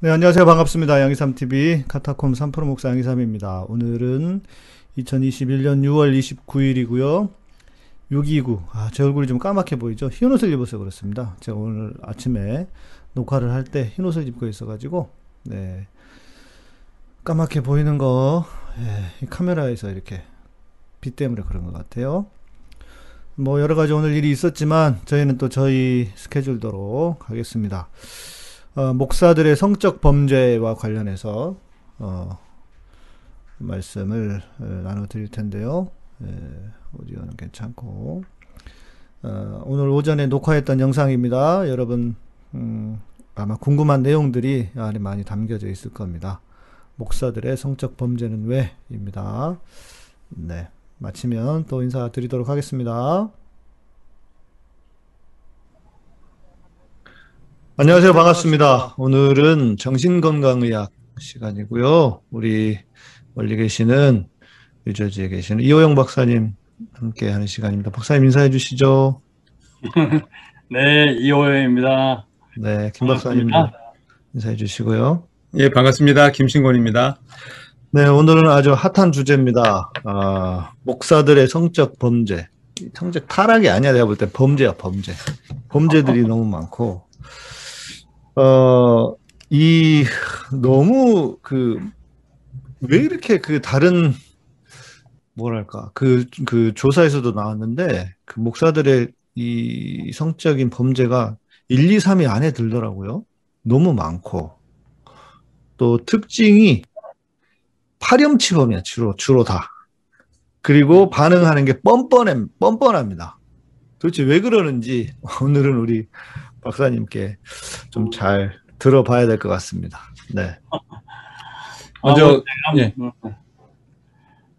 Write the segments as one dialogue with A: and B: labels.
A: 네, 안녕하세요. 반갑습니다. 양이삼TV 카타콤 3프로 목사 양이삼입니다. 오늘은 2021년 6월 29일이고요. 629. 아, 제 얼굴이 좀 까맣게 보이죠? 흰 옷을 입어서 그렇습니다. 제가 오늘 아침에 녹화를 할 때 흰 옷을 입고 있어가지고, 네. 까맣게 보이는 거, 예, 이 카메라에서 이렇게 빛 때문에 그런 것 같아요. 뭐, 여러 가지 오늘 일이 있었지만, 저희는 또 저희 스케줄대로 가겠습니다. 어, 목사들의 성적 범죄와 관련해서 어, 말씀을 어, 나눠드릴 텐데요. 예, 오디오는 괜찮고 어, 오늘 오전에 녹화했던 영상입니다. 여러분 음, 아마 궁금한 내용들이 안에 많이 담겨져 있을 겁니다. 목사들의 성적 범죄는 왜입니다. 네, 마치면 또 인사드리도록 하겠습니다. 안녕하세요. 반갑습니다. 오늘은 정신건강의학 시간이고요. 우리 멀리 계시는 뉴저지에 계시는 이호영 박사님 함께 하는 시간입니다. 박사님 인사해 주시죠.
B: 네, 이호영입니다.
A: 네, 김 박사님 인사해 주시고요.
C: 예, 반갑습니다. 김신곤입니다.
A: 네, 오늘은 아주 핫한 주제입니다. 아, 목사들의 성적 범죄. 성적 타락이 아니야. 내가 볼 때 범죄야, 범죄. 범죄들이 너무 많고, 어, 이, 너무 그, 왜 이렇게 그 다른, 뭐랄까, 그, 그 조사에서도 나왔는데, 그 목사들의 이 성적인 범죄가 1, 2, 3위 안에 들더라고요. 너무 많고. 또 특징이 파렴치범이야, 주로, 주로 다. 그리고 반응하는 게 뻔뻔해, 뻔뻔합니다. 도대체 왜 그러는지 오늘은 우리 박사님께 좀 잘 들어봐야 될 것 같습니다. 네.
C: 먼저,
B: 아,
C: 예.
B: 뭐,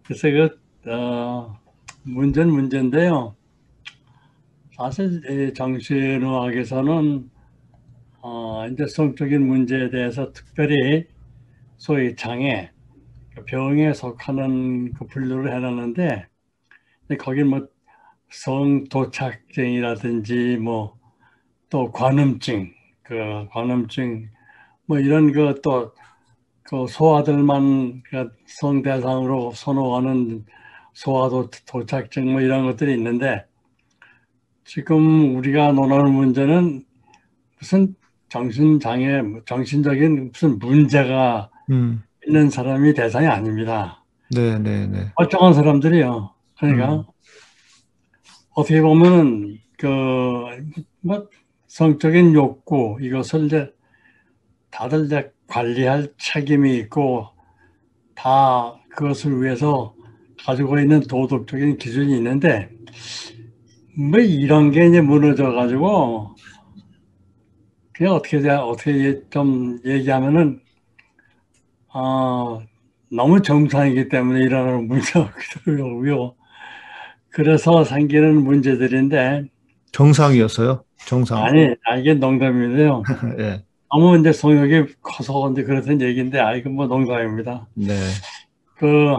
B: 글쎄, 그, 어, 문제는 문제인데요. 사실, 이 정신의학에서는, 어, 이제 성적인 문제에 대해서 특별히 소위 장애, 그 병에 속하는 그 분류를 해놨는데, 거기 뭐, 성도착증이라든지, 뭐, 또 관음증, 그 관음증, 뭐 이런 그또그 소아들만 그 성대상으로 선호하는 소아도 도착증 뭐 이런 것들이 있는데 지금 우리가 논하는 문제는 무슨 정신장애, 정신적인 무슨 문제가
A: 음.
B: 있는 사람이 대상이 아닙니다.
A: 네, 네, 네.
B: 멀쩡한 사람들이요. 그러니까
A: 음.
B: 어떻게 보면은 그뭐 성적인 욕구 이것을 이제 다들 이제 관리할 책임이 있고 다 그것을 위해서 가지고 있는 도덕적인 기준이 있는데 뭐 이런 게 이제 무너져 가지고 그냥 어떻게 돼 어떻게 좀 얘기하면은 아 너무 정상이기 때문에 일어나는 문제가 그러고요. 그래서 생기는 문제들인데
A: 정상이었어요? 정상.
B: 아니, 아, 이게 농담인데요.
A: 예.
B: 너무 이제 성욕이 커서 근데 그렇던 얘기인데, 아, 이건 뭐 농담입니다.
A: 네.
B: 그,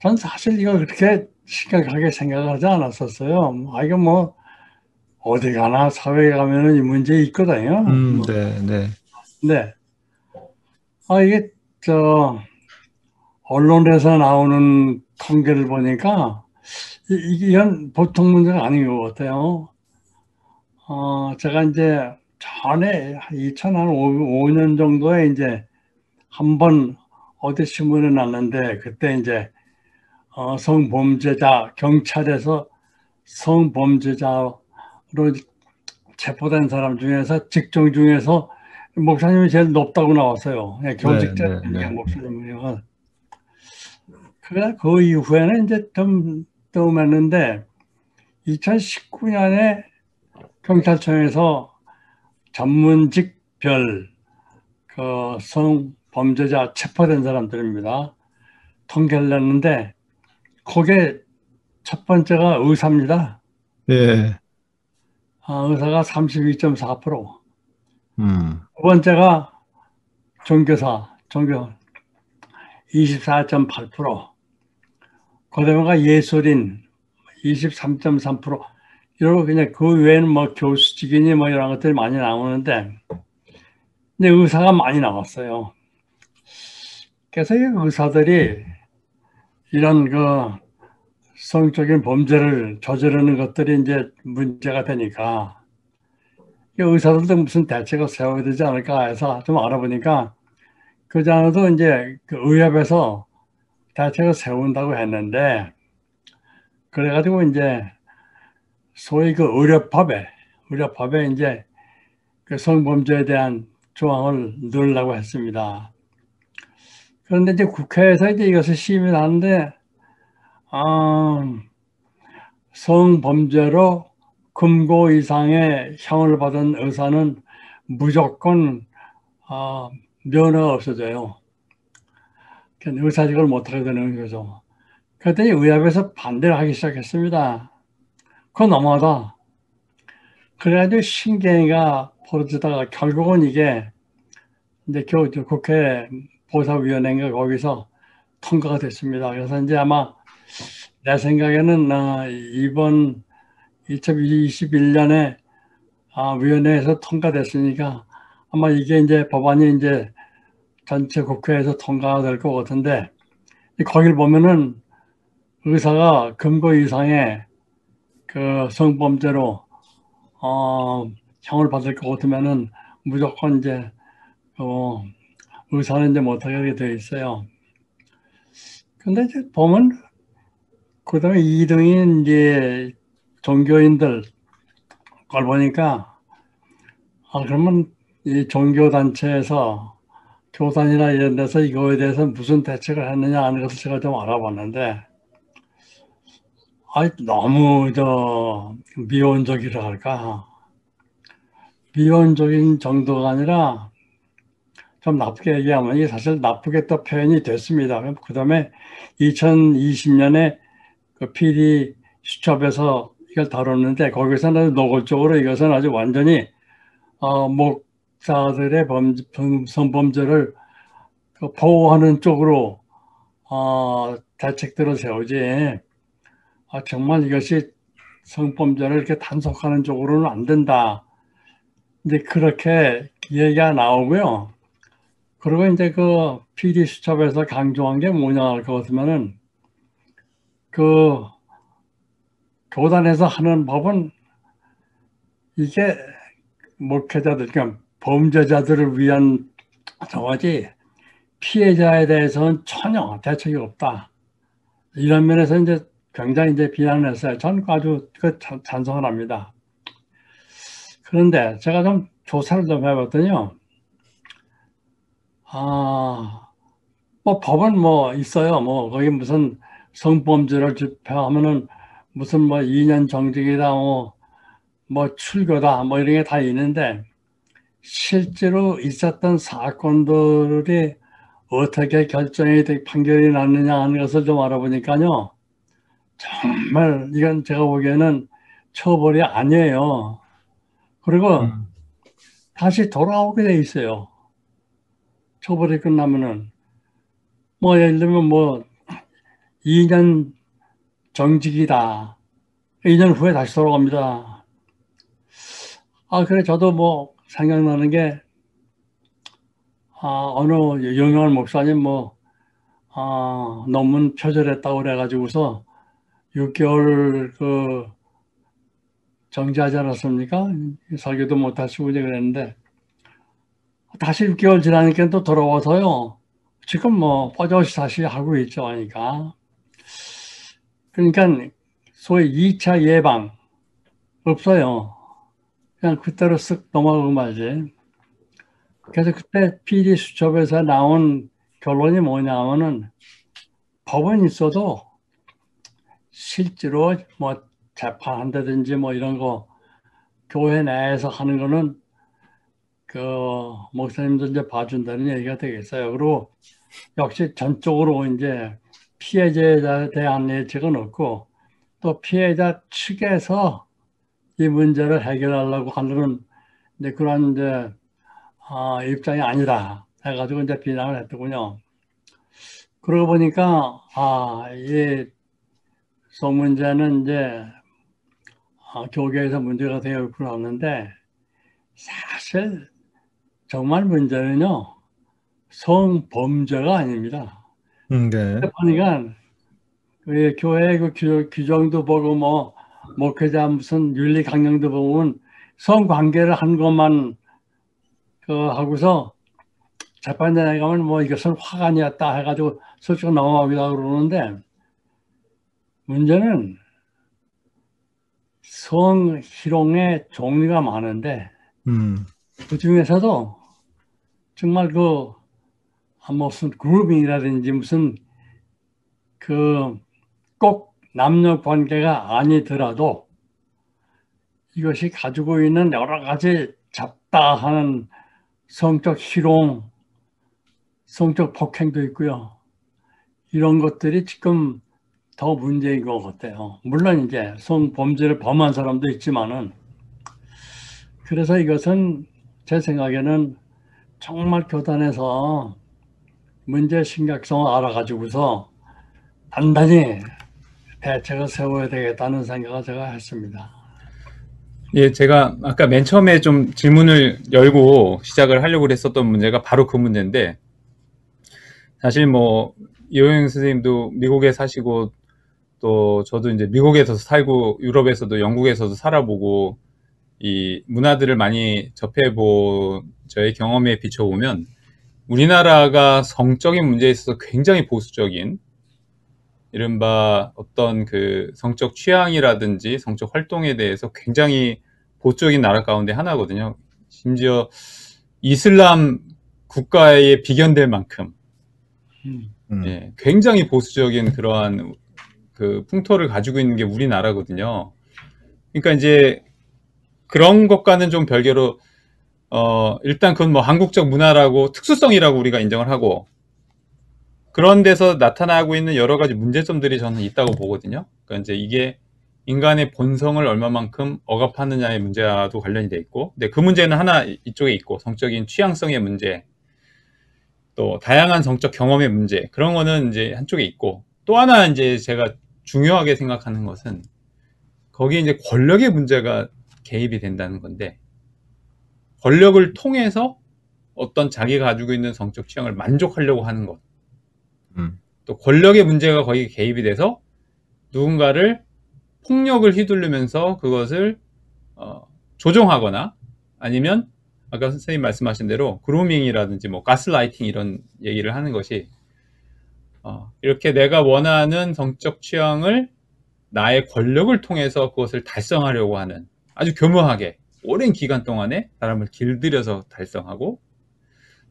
B: 전 사실 이거 그렇게 심각하게 생각하지 않았었어요. 아, 이거 뭐, 어디 가나 사회에 가면은 이 문제 있거든요.
A: 음,
B: 뭐,
A: 네, 네.
B: 네. 아, 이게, 저, 언론에서 나오는 통계를 보니까, 이, 이- 이건 보통 문제가 아닌 것 같아요. 어, 제가 이제 전에 2005년 정도에 이제 한 번 어디 신문에 났는데 그때 이제 어, 성범죄자 경찰에서 성범죄자로 체포된 사람 중에서 직종 중에서 목사님이 제일 높다고 나왔어요. 교직자
A: 네, 네, 네.
B: 목사님이요. 그래 그 이후에는 이제 좀 떠오르는데 2019년에 경찰청에서 전문직별 그 성범죄자 체포된 사람들입니다. 통계를 냈는데 그게 첫 번째가 의사입니다.
A: 예.
B: 아, 의사가 32.4%.
A: 음.
B: 두 번째가 종교사, 종교 24.8%. 그다음에가 예술인 23.3%. 이러고 그냥 그 외에는 뭐 교수직이니 뭐 이런 것들이 많이 나오는데 근데 의사가 많이 나왔어요. 그래서 이 의사들이 이런 그 성적인 범죄를 저지르는 것들이 이제 문제가 되니까 이 의사들도 무슨 대책을 세워야 되지 않을까 해서 좀 알아보니까 않아도 이제 그 의협에서 대책을 세운다고 했는데 그래가지고 이제 소위 그 의료법에 의료법에 이제 그 성범죄에 대한 조항을 넣으려고 했습니다. 그런데 이제 국회에서 이제 이것을 시민 하는데 아, 성범죄로 금고 이상의 형을 받은 의사는 무조건 아, 면허가 없어져요. 의사직을 못하게 되는 거죠. 그랬더니 의협에서 반대를 하기 시작했습니다. 그건 너무하다. 그래가지고 신경이가 벌어지다가 결국은 이게 이제 교, 국회 보사위원회인가 거기서 통과가 됐습니다. 그래서 이제 아마 내 생각에는 어, 이번 2021년에 아, 위원회에서 통과됐으니까 아마 이게 이제 법안이 이제 전체 국회에서 통과가 될것 같은데 거기를 보면은 의사가 금고 이상의 그 성범죄로 어, 형을 받을 것 같으면은 무조건 이제 어, 의사는 이제 못하게 되어 있어요. 근데 이제 보면 그다음에 2등인 이제 종교인들 걸 보니까 아 그러면 이 종교 단체에서 교단이나 이런 데서 이거에 대해서 무슨 대책을 했느냐 하는 것을 제가 좀 알아봤는데 아 너무 저 미온적이라 할까 미온적인 정도가 아니라 좀 나쁘게 얘기하면 이게 사실 나쁘게 또 표현이 됐습니다. 그 다음에 2020년에 그 PD 수첩에서 이걸 다뤘는데 거기서는 노골적으로 이것은 아주 완전히 어, 목사들의 범, 성범죄를 그 보호하는 쪽으로 어, 대책들을 세우지 아, 정말 이것이 성범죄를 이렇게 단속하는 쪽으로는 안 된다. 이제 그렇게 얘기가 나오고요. 그리고 이제 그 PD 수첩에서 강조한 게 뭐냐 같으면은 그 교단에서 하는 법은 이게 목회자들, 그러니까 범죄자들을 위한 저거지 피해자에 대해서는 전혀 대책이 없다. 이런 면에서 이제 굉장히 이제 비난을 했어요. 전 아주 그 찬성을 합니다. 그런데 제가 좀 조사를 좀 해봤더니요. 아, 뭐 법은 뭐 있어요. 뭐 거기 무슨 성범죄를 집행하면은 무슨 뭐 2년 정직이다, 뭐, 뭐 출교다, 뭐 이런 게 다 있는데 실제로 있었던 사건들이 어떻게 결정이 되 판결이 났느냐 하는 것을 좀 알아보니까요. 정말 이건 제가 보기에는 처벌이 아니에요. 그리고
C: 음.
B: 다시 돌아오게 돼 있어요. 처벌이 끝나면은 뭐 예를 들면 뭐 2년 정직이다. 2년 후에 다시 돌아갑니다. 아 그래 저도 뭐 생각나는 게 아, 어느 유명한 목사님 뭐 아, 논문 표절했다고 그래가지고서 6개월 그 정지하지 않았습니까? 설교도 못 하시고 이제 그랬는데 다시 6개월 지나니까 또 돌아와서요. 지금 뭐 빠져시 다시 하고 있죠. 하니까. 그러니까 소위 2차 예방 없어요. 그냥 그대로 쓱 넘어가고 말지. 그래서 그때 PD 수첩에서 나온 결론이 뭐냐면은 법은 있어도 실제로 뭐 재판한다든지 뭐 이런 거 교회 내에서 하는 거는 그 목사님들 이제 봐준다는 얘기가 되겠어요. 그리고 역시 전적으로 이제 피해자에 대한 예측은 없고 또 피해자 측에서 이 문제를 해결하려고 하는 이제 그런 이제 아, 입장이 아니다 해가지고 이제 비난을 했더군요. 그러고 보니까 아, 이 성문제는 이제 아, 교계에서 문제가 되어 하는데 사실 정말 문제는요, 성범죄가 아닙니다.
A: 음, 네.
B: 그러니까 그 교회 그 규- 규정도 보고 뭐 목회자 무슨 윤리 강령도 보면 성관계를 한 것만 그 하고서 재판장에 가면 뭐 이것은 화관이었다 해가지고 솔직히 넘어가기도 그러는데 문제는 성희롱의 종류가 많은데
A: 음,
B: 그 중에서도 정말 그 아, 무슨 그루밍이라든지 무슨 그 꼭 남녀 관계가 아니더라도 이것이 가지고 있는 여러 가지 잡다하는 성적 희롱, 성적 폭행도 있고요. 이런 것들이 지금 더 문제인 것 같아요. 물론 이제 성범죄를 범한 사람도 있지만은 그래서 이것은 제 생각에는 정말 교단에서 문제 심각성을 알아가지고서 단단히 대책을 세워야 되겠다는 생각을 제가 했습니다.
C: 예, 제가 아까 맨 처음에 좀 질문을 열고 시작을 하려고 했었던 문제가 바로 그 문제인데, 사실 뭐, 이호영 선생님도 미국에 사시고, 또 저도 이제 미국에서 살고, 유럽에서도 영국에서도 살아보고, 이 문화들을 많이 접해본 저의 경험에 비춰보면, 우리나라가 성적인 문제에 있어서 굉장히 보수적인, 이른바 어떤 그 성적 취향이라든지 성적 활동에 대해서 굉장히 보수적인 나라 가운데 하나거든요. 심지어 이슬람 국가에 비견될 만큼
B: 음.
A: 음.
C: 예, 굉장히 보수적인 그러한 그 풍토를 가지고 있는 게 우리나라거든요. 그러니까 이제 그런 것과는 좀 별개로 어 일단 그건 뭐 한국적 문화라고 특수성이라고 우리가 인정을 하고 그런 데서 나타나고 있는 여러 가지 문제점들이 저는 있다고 보거든요. 그러니까 이제 이게 인간의 본성을 얼마만큼 억압하느냐의 문제와도 관련이 돼 있고, 근데 그 문제는 하나 이쪽에 있고, 성적인 취향성의 문제, 또 다양한 성적 경험의 문제, 그런 거는 이제 한쪽에 있고, 또 하나 이제 제가 중요하게 생각하는 것은 거기에 이제 권력의 문제가 개입이 된다는 건데, 권력을 통해서 어떤 자기가 가지고 있는 성적 취향을 만족하려고 하는 것.
A: 음.
C: 또 권력의 문제가 거기에 개입이 돼서 누군가를 폭력을 휘두르면서 그것을 어, 조종하거나 아니면 아까 선생님 말씀하신 대로 그루밍이라든지 뭐 가스라이팅 이런 얘기를 하는 것이 어, 이렇게 내가 원하는 성적 취향을 나의 권력을 통해서 그것을 달성하려고 하는 아주 교묘하게 오랜 기간 동안에 사람을 길들여서 달성하고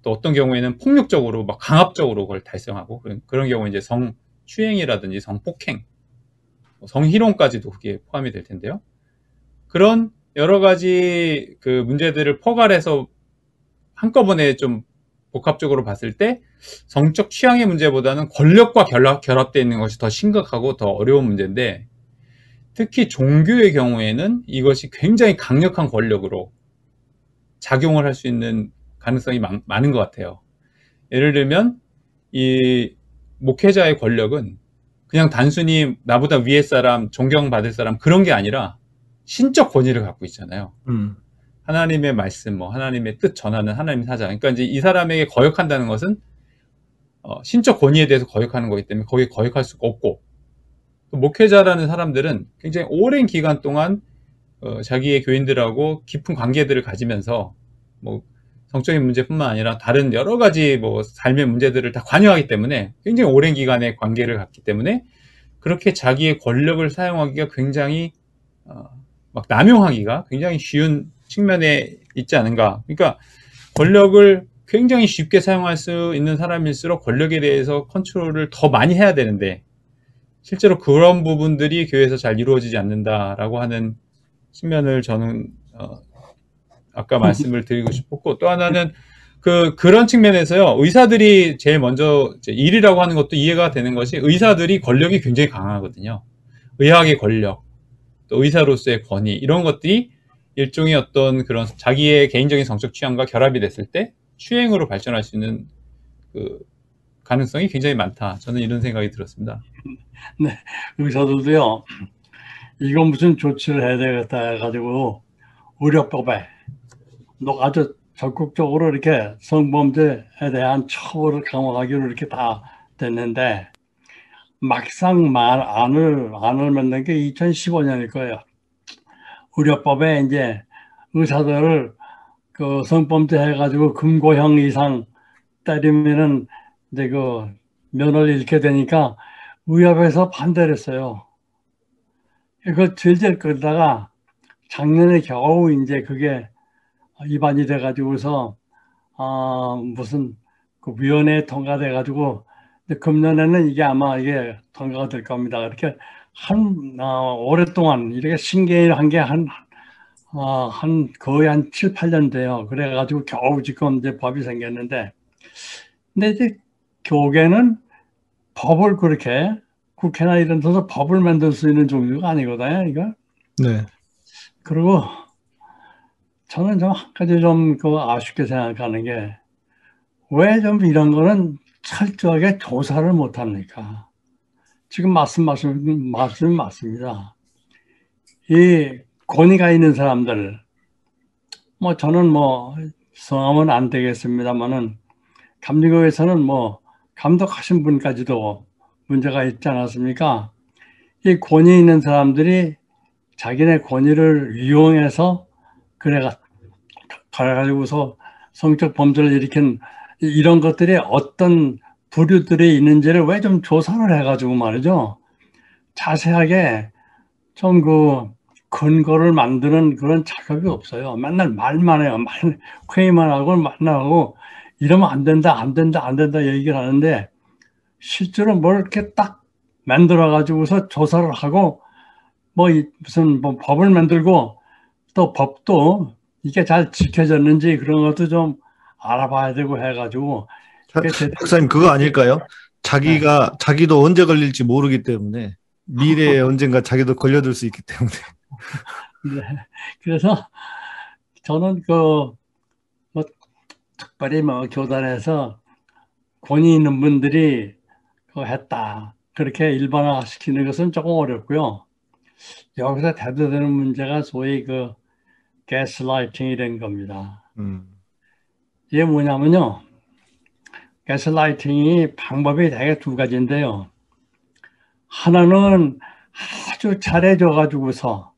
C: 또 어떤 경우에는 폭력적으로 막 강압적으로 그걸 달성하고 그런, 그런 경우 이제 성추행이라든지 성폭행, 뭐 성희롱까지도 그게 포함이 될 텐데요. 그런 여러 가지 그 문제들을 포괄해서 한꺼번에 좀 복합적으로 봤을 때 성적 취향의 문제보다는 권력과 결합, 결합되어 있는 것이 더 심각하고 더 어려운 문제인데 특히 종교의 경우에는 이것이 굉장히 강력한 권력으로 작용을 할 수 있는 가능성이 많, 많은 것 같아요. 예를 들면 이 목회자의 권력은 그냥 단순히 나보다 위에 사람, 존경받을 사람 그런 게 아니라 신적 권위를 갖고 있잖아요.
A: 음.
C: 하나님의 말씀, 뭐 하나님의 뜻 전하는 하나님 사자. 그러니까 이제 이 사람에게 거역한다는 것은 어, 신적 권위에 대해서 거역하는 거기 때문에 거기에 거역할 수가 없고 또 목회자라는 사람들은 굉장히 오랜 기간 동안 어, 자기의 교인들하고 깊은 관계들을 가지면서 뭐 성적인 문제뿐만 아니라 다른 여러 가지 뭐 삶의 문제들을 다 관여하기 때문에 굉장히 오랜 기간의 관계를 갖기 때문에 그렇게 자기의 권력을 사용하기가 굉장히 어, 막 남용하기가 굉장히 쉬운 측면에 있지 않은가. 그러니까 권력을 굉장히 쉽게 사용할 수 있는 사람일수록 권력에 대해서 컨트롤을 더 많이 해야 되는데 실제로 그런 부분들이 교회에서 잘 이루어지지 않는다라고 하는 측면을 저는 어, 아까 말씀을 드리고 싶었고 또 하나는 그 그런 측면에서요. 의사들이 제일 먼저 일이라고 하는 것도 이해가 되는 것이 의사들이 권력이 굉장히 강하거든요. 의학의 권력 또 의사로서의 권위 이런 것들이 일종의 어떤 그런 자기의 개인적인 성적 취향과 결합이 됐을 때 추행으로 발전할 수 있는 그 가능성이 굉장히 많다. 저는 이런 생각이 들었습니다.
B: 의사들도요, 이거 무슨 조치를 해야 되겠다 해가지고, 의료법에, 너 아주 적극적으로 이렇게 성범죄에 대한 처벌을 강화하기로 이렇게 다 됐는데 막상 말 안을 안을 맺는 게 2015년일 거예요. 의료법에 이제 의사들을 그 성범죄 해가지고 금고형 이상 때리면은 이제 그 면허를 잃게 되니까 의협에서 반대를 했어요. 그걸 질질 끌다가 작년에 겨우 이제 그게 입안이 돼가지고서 아 무슨 그 위원회에 통과돼 가지고 금년에는 이게 아마 이게 통과가 될 겁니다. 이렇게 한 어, 오랫동안 이렇게 신개한 게한 어, 한 거의 한 7, 8년 돼요. 그래가지고 겨우 지금 이제 법이 생겼는데 근데 이제 교계는 법을 그렇게 국회나 이런 데서 법을 만들 수 있는 종류가 아니거든요. 이거.
A: 네.
B: 그리고 저는 좀 한 가지 좀 그 아쉽게 생각하는 게 왜 좀 이런 거는 철저하게 조사를 못 합니까? 지금 말씀 말씀 말씀 맞습니다. 이 권위가 있는 사람들 뭐 저는 뭐 성함은 안 되겠습니다만은 감리교에서는 뭐 감독하신 분까지도 문제가 있지 않았습니까? 이 권위 있는 사람들이 자기네 권위를 이용해서 그래가 가가지고서 성적 범죄를 일으킨 이런 것들이 어떤 부류들이 있는지를 왜 좀 조사를 해가지고 말이죠. 자세하게 좀 그 근거를 만드는 그런 작업이 없어요. 맨날 말만 해요. 말, 회의만 하고 만나고 이러면 안 된다, 안 된다, 안 된다 얘기를 하는데 실제로 뭘 이렇게 딱 만들어 가지고서 조사를 하고 뭐 무슨 뭐 법을 만들고 또 법도 이게 잘 지켜졌는지 그런 것도 좀 알아봐야 되고 해가지고
A: 자, 박사님 그거 아닐까요? 자기가 자기도 언제 걸릴지 모르기 때문에 미래에 언젠가 자기도 걸려들 수 있기 때문에.
B: 네. 그래서 저는 그 뭐 특별히 뭐 교단에서 권위 있는 분들이 그 했다 그렇게 일반화시키는 것은 조금 어렵고요. 여기서 대두되는 문제가 소위 그 가스라이팅이 된 겁니다.
A: 음.
B: 이게 뭐냐면요. 가스라이팅이 방법이 되게 두 가지인데요. 하나는 아주 잘해줘가지고서,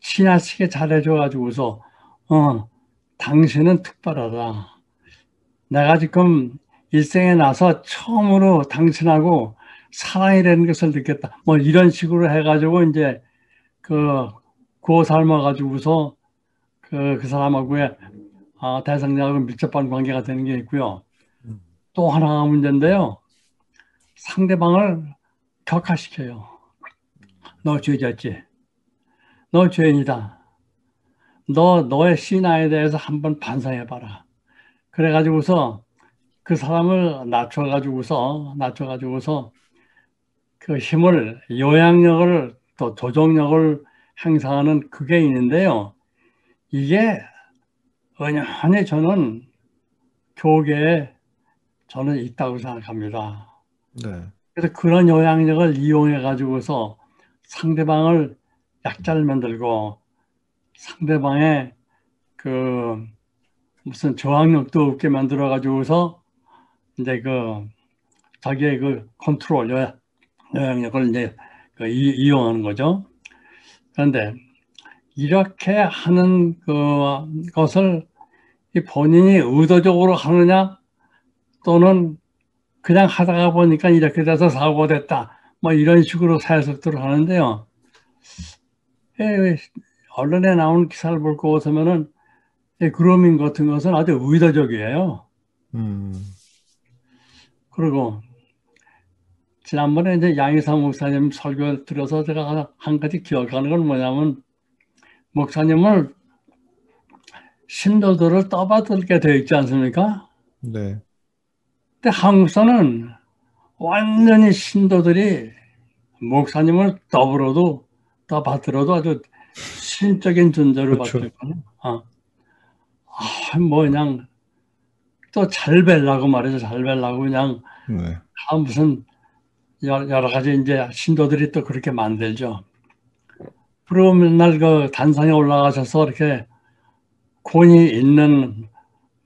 B: 지나치게 잘해줘가지고서, 어, 당신은 특별하다. 내가 지금 일생에 나서 처음으로 당신하고 사랑이라는 것을 느꼈다. 뭐 이런 식으로 해가지고 이제 그, 구워 삶아가지고서 그, 그 사람하고의 아, 대상자하고 밀접한 관계가 되는 게 있고요. 또 하나가 문제인데요. 상대방을 격화시켜요. 너 죄졌지? 너 죄인이다. 너, 너의 신화에 대해서 한번 반성해봐라. 그래가지고서 그 사람을 낮춰가지고서, 낮춰가지고서 그 힘을, 요양력을 또 조정력을 행사하는 그게 있는데요. 이게 은연히 저는 교계에 저는 있다고 생각합니다.
A: 네.
B: 그래서 그런 영향력을 이용해 가지고서 상대방을 약자를 만들고 상대방의 그 무슨 저항력도 없게 만들어 가지고서 이제 그 자기의 그 컨트롤 영향력을 이제 그 이용하는 거죠. 그런데 이렇게 하는 그 것을 본인이 의도적으로 하느냐 또는 그냥 하다가 보니까 이렇게 돼서 사고가 됐다. 뭐 이런 식으로 사회석들을 하는데요. 에, 언론에 나온 기사를 볼거 같으면은 그루밍 같은 것은 아주 의도적이에요.
A: 음.
B: 그리고 지난번에 이제 양희사 목사님 설교 들어서 제가 한 가지 기억하는 건 뭐냐면 목사님을 신도들을 떠받들게 되어 있지 않습니까?
A: 네.
B: 근데 한국사는 완전히 신도들이 목사님을 떠불어도 떠받들어도 아주 신적인 존재로
A: 그렇죠.
B: 받거든요. 아, 아, 뭐 그냥 또 잘 뵐라고 말이죠. 잘 뵐라고 그냥
A: 네.
B: 아, 무슨 여러, 가지 이제 신도들이 또 그렇게 만들죠. 그리고 맨날 그 단상에 올라가셔서 이렇게 권위 있는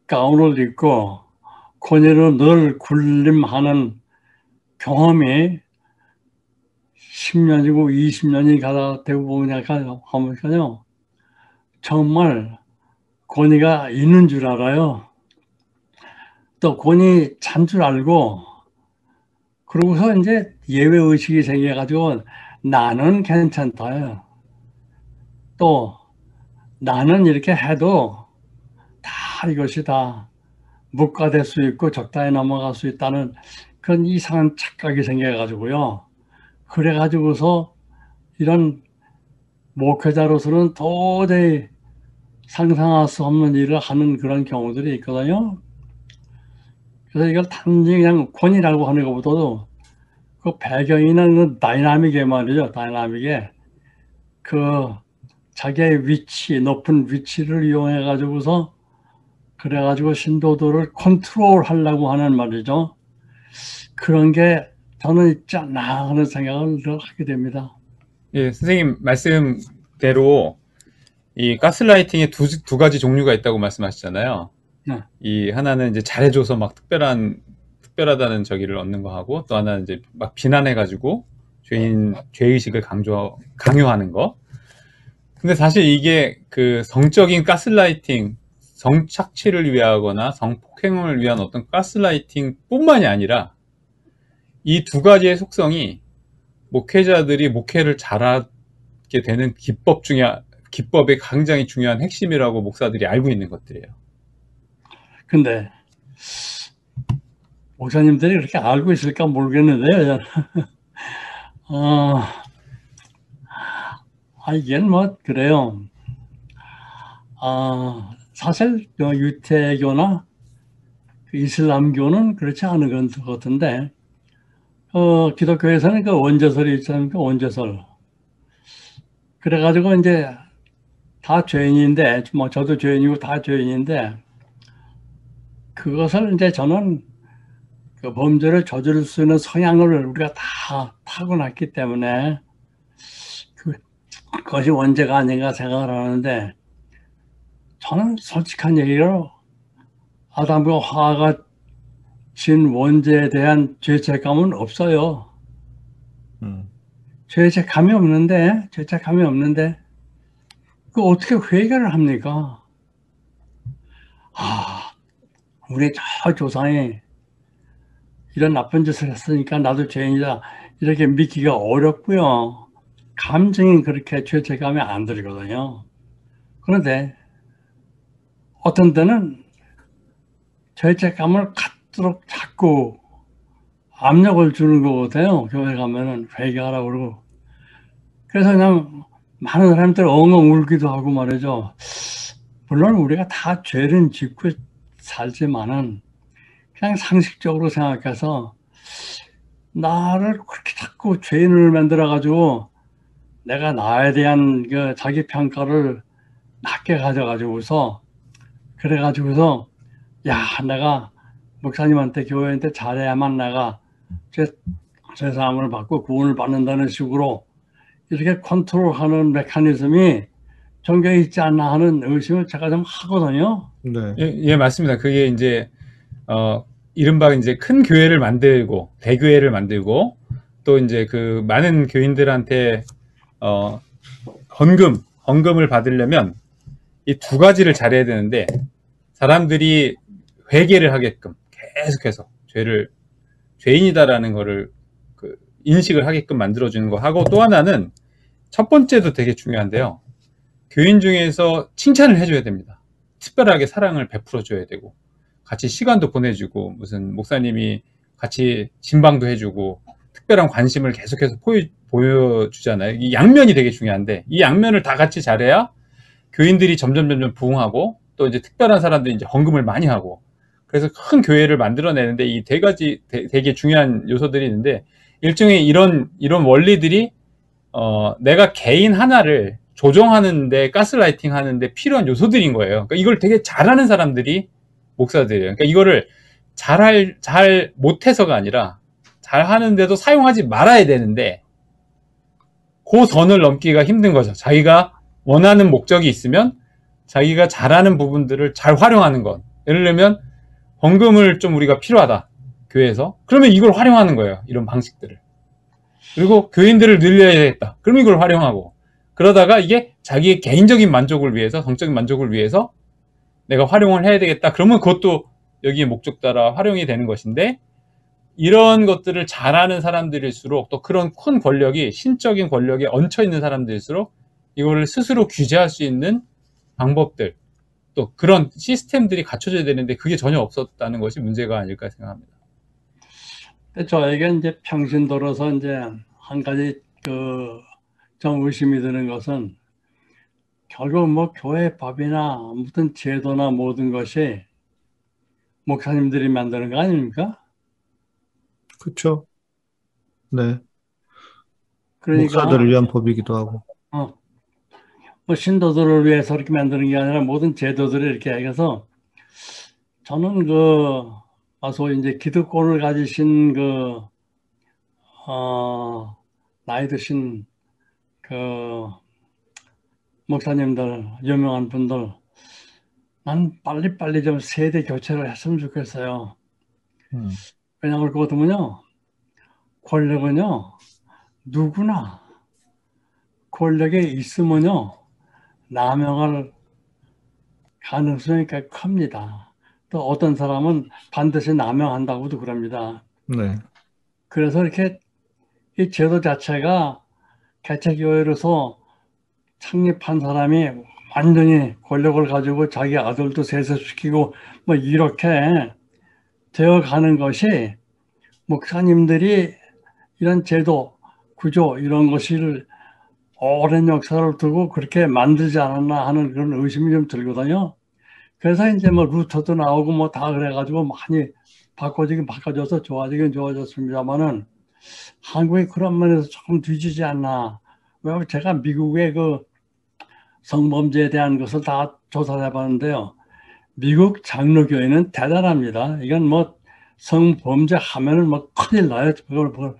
B: 가운을 입고 권위로 늘 군림하는 경험이 10년이고 20년이 가다 되고 보니까 하면요 정말 권위가 있는 줄 알아요. 또 권위 찬 줄 알고 그러고서 이제 예외 의식이 생겨가지고 나는 괜찮다요. 또 나는 이렇게 해도 다 이것이 다 묵과될 수 있고 적당히 넘어갈 수 있다는 그런 이상한 착각이 생겨가지고요. 그래가지고서 이런 목회자로서는 도저히 상상할 수 없는 일을 하는 그런 경우들이 있거든요. 그래서 이걸 단지 그냥 권위라고 하는 것보다도 그 배경이나 그 dynamic에 말이죠. dynamic에 그 자기의 위치, 높은 위치를 이용해 가지고서 그래가지고 신도들을 컨트롤 하려고 하는 말이죠. 그런 게 저는 있지 않나 하는 생각을 늘 하게 됩니다.
C: 예, 선생님 말씀대로 이 가스라이팅에 두, 두 가지 종류가 있다고 말씀하셨잖아요.
B: 네.
C: 이 하나는 이제 잘해줘서 막 특별한 특별하다는 저기를 얻는 거 하고 또 하나는 이제 막 비난해가지고 죄인 죄의식을 강조 강요하는 거. 근데 사실 이게 그 성적인 가스라이팅, 성착취를 위하거나 성폭행을 위한 어떤 가스라이팅 뿐만이 아니라 이 두 가지의 속성이 목회자들이 목회를 잘하게 되는 기법 중에 기법의 굉장히 중요한 핵심이라고 목사들이 알고 있는 것들이에요.
B: 근데 목사님들이 그렇게 알고 있을까 모르겠는데요. 어, 아, 이겐 뭐 그래요. 아, 사실 어, 유태교나 그 이슬람교는 그렇지 않은 것 같은데 어, 기독교에서는 그 원죄설이 있지 않습니까? 원죄설. 그래가지고 이제 다 죄인인데, 뭐 저도 죄인이고 다 죄인인데, 그것을 이제 저는 그 범죄를 저지를 수 있는 성향을 우리가 다 타고났기 때문에 그, 그것이 원죄가 아닌가 생각을 하는데, 저는 솔직한 얘기로 아담과 화가 진 원죄에 대한 죄책감은 없어요.
A: 음.
B: 죄책감이 없는데, 죄책감이 없는데, 그 어떻게 회개를 합니까? 아, 우리 저 조상이 이런 나쁜 짓을 했으니까 나도 죄인이다. 이렇게 믿기가 어렵고요. 감정이 그렇게 죄책감이 안 들거든요. 그런데 어떤 때는 죄책감을 갖도록 자꾸 압력을 주는 거거든요. 교회 가면은 회개하라고 그러고. 그래서 그냥 많은 사람들 엉엉 울기도 하고 말이죠. 물론 우리가 다 죄는 짓고 살지만은 그냥 상식적으로 생각해서 나를 그렇게 자꾸 죄인을 만들어 가지고 내가 나에 대한 그 자기 평가를 낮게 가져 가지고서 그래 가지고서 야 내가 목사님한테 교회한테 잘해야만 내가 제 세상을 받고 구원을 받는다는 식으로 이렇게 컨트롤하는 메커니즘이 전경에 있지 않나 하는 의심을 제가 좀 하거든요.
A: 네.
C: 예, 예, 맞습니다. 그게 이제 어 이른바 이제 큰 교회를 만들고 대교회를 만들고 또 이제 그 많은 교인들한테 어 헌금 헌금을 받으려면 이 두 가지를 잘해야 되는데 사람들이 회개를 하게끔 계속해서 죄를 죄인이다라는 거를 그 인식을 하게끔 만들어주는 거 하고 또 하나는 첫 번째도 되게 중요한데요. 교인 중에서 칭찬을 해줘야 됩니다. 특별하게 사랑을 베풀어줘야 되고 같이 시간도 보내주고 무슨 목사님이 같이 진방도 해주고 특별한 관심을 계속해서 보여, 보여주잖아요. 이 양면이 되게 중요한데 이 양면을 다 같이 잘해야 교인들이 점점 점점 부흥하고 또 이제 특별한 사람들이 이제 헌금을 많이 하고 그래서 큰 교회를 만들어내는데 이 네 가지 되, 되게 중요한 요소들이 있는데 일종의 이런 이런 원리들이 어 내가 개인 하나를 조정하는데 가스라이팅 하는데 필요한 요소들인 거예요. 그러니까 이걸 되게 잘하는 사람들이 목사들이에요. 그러니까 이거를 잘할 잘 못해서가 아니라 잘 하는데도 사용하지 말아야 되는데 그 선을 넘기가 힘든 거죠. 자기가 원하는 목적이 있으면 자기가 잘하는 부분들을 잘 활용하는 것. 예를 들면 헌금을 좀 우리가 필요하다 교회에서. 그러면 이걸 활용하는 거예요 이런 방식들을. 그리고 교인들을 늘려야겠다. 그럼 이걸 활용하고. 그러다가 이게 자기의 개인적인 만족을 위해서 성적인 만족을 위해서 내가 활용을 해야 되겠다. 그러면 그것도 여기에 목적 따라 활용이 되는 것인데 이런 것들을 잘하는 사람들일수록 또 그런 큰 권력이 신적인 권력에 얹혀 있는 사람들일수록 이거를 스스로 규제할 수 있는 방법들 또 그런 시스템들이 갖춰져야 되는데 그게 전혀 없었다는 것이 문제가 아닐까 생각합니다.
B: 근데 저에게 이제 평신도로서 이제 한 가지 그 좀 의심이 드는 것은 결국 뭐 교회 법이나 무슨 제도나 모든 것이 목사님들이 만드는 거 아닙니까?
A: 그렇죠. 네.
B: 그러니까
A: 목사들을 위한 법이기도 하고.
B: 어, 뭐 신도들을 위해서 이렇게 만드는 게 아니라 모든 제도들을 이렇게 해서 저는 그 와서 이제 기득권을 가지신 그 어, 나이 드신 그 목사님들 유명한 분들 난 빨리빨리 좀 세대 교체를 했으면 좋겠어요.
A: 음.
B: 왜냐하면 그렇거든요. 권력은요, 누구나 권력에 있으면요, 남용할 가능성이 꽤 큽니다. 또 어떤 사람은 반드시 남용한다고도 그럽니다.
A: 네.
B: 그래서 이렇게 이 제도 자체가 개체교회로서 창립한 사람이 완전히 권력을 가지고 자기 아들도 세습시키고 뭐 이렇게 되어 가는 것이 목사님들이 이런 제도, 구조 이런 것을 오랜 역사를 두고 그렇게 만들지 않았나 하는 그런 의심이 좀 들거든요. 그래서 이제 뭐 루터도 나오고 뭐 다 그래가지고 많이 바꿔지긴 바꿔져서 좋아지긴 좋아졌습니다만은 한국이 그런 면에서 조금 뒤지지 않나. 왜냐면 제가 미국의 그 성범죄에 대한 것을 다 조사를 해봤는데요. 미국 장로교회는 대단합니다. 이건 뭐 성범죄 하면은 뭐 큰일 나요. 그걸, 그걸.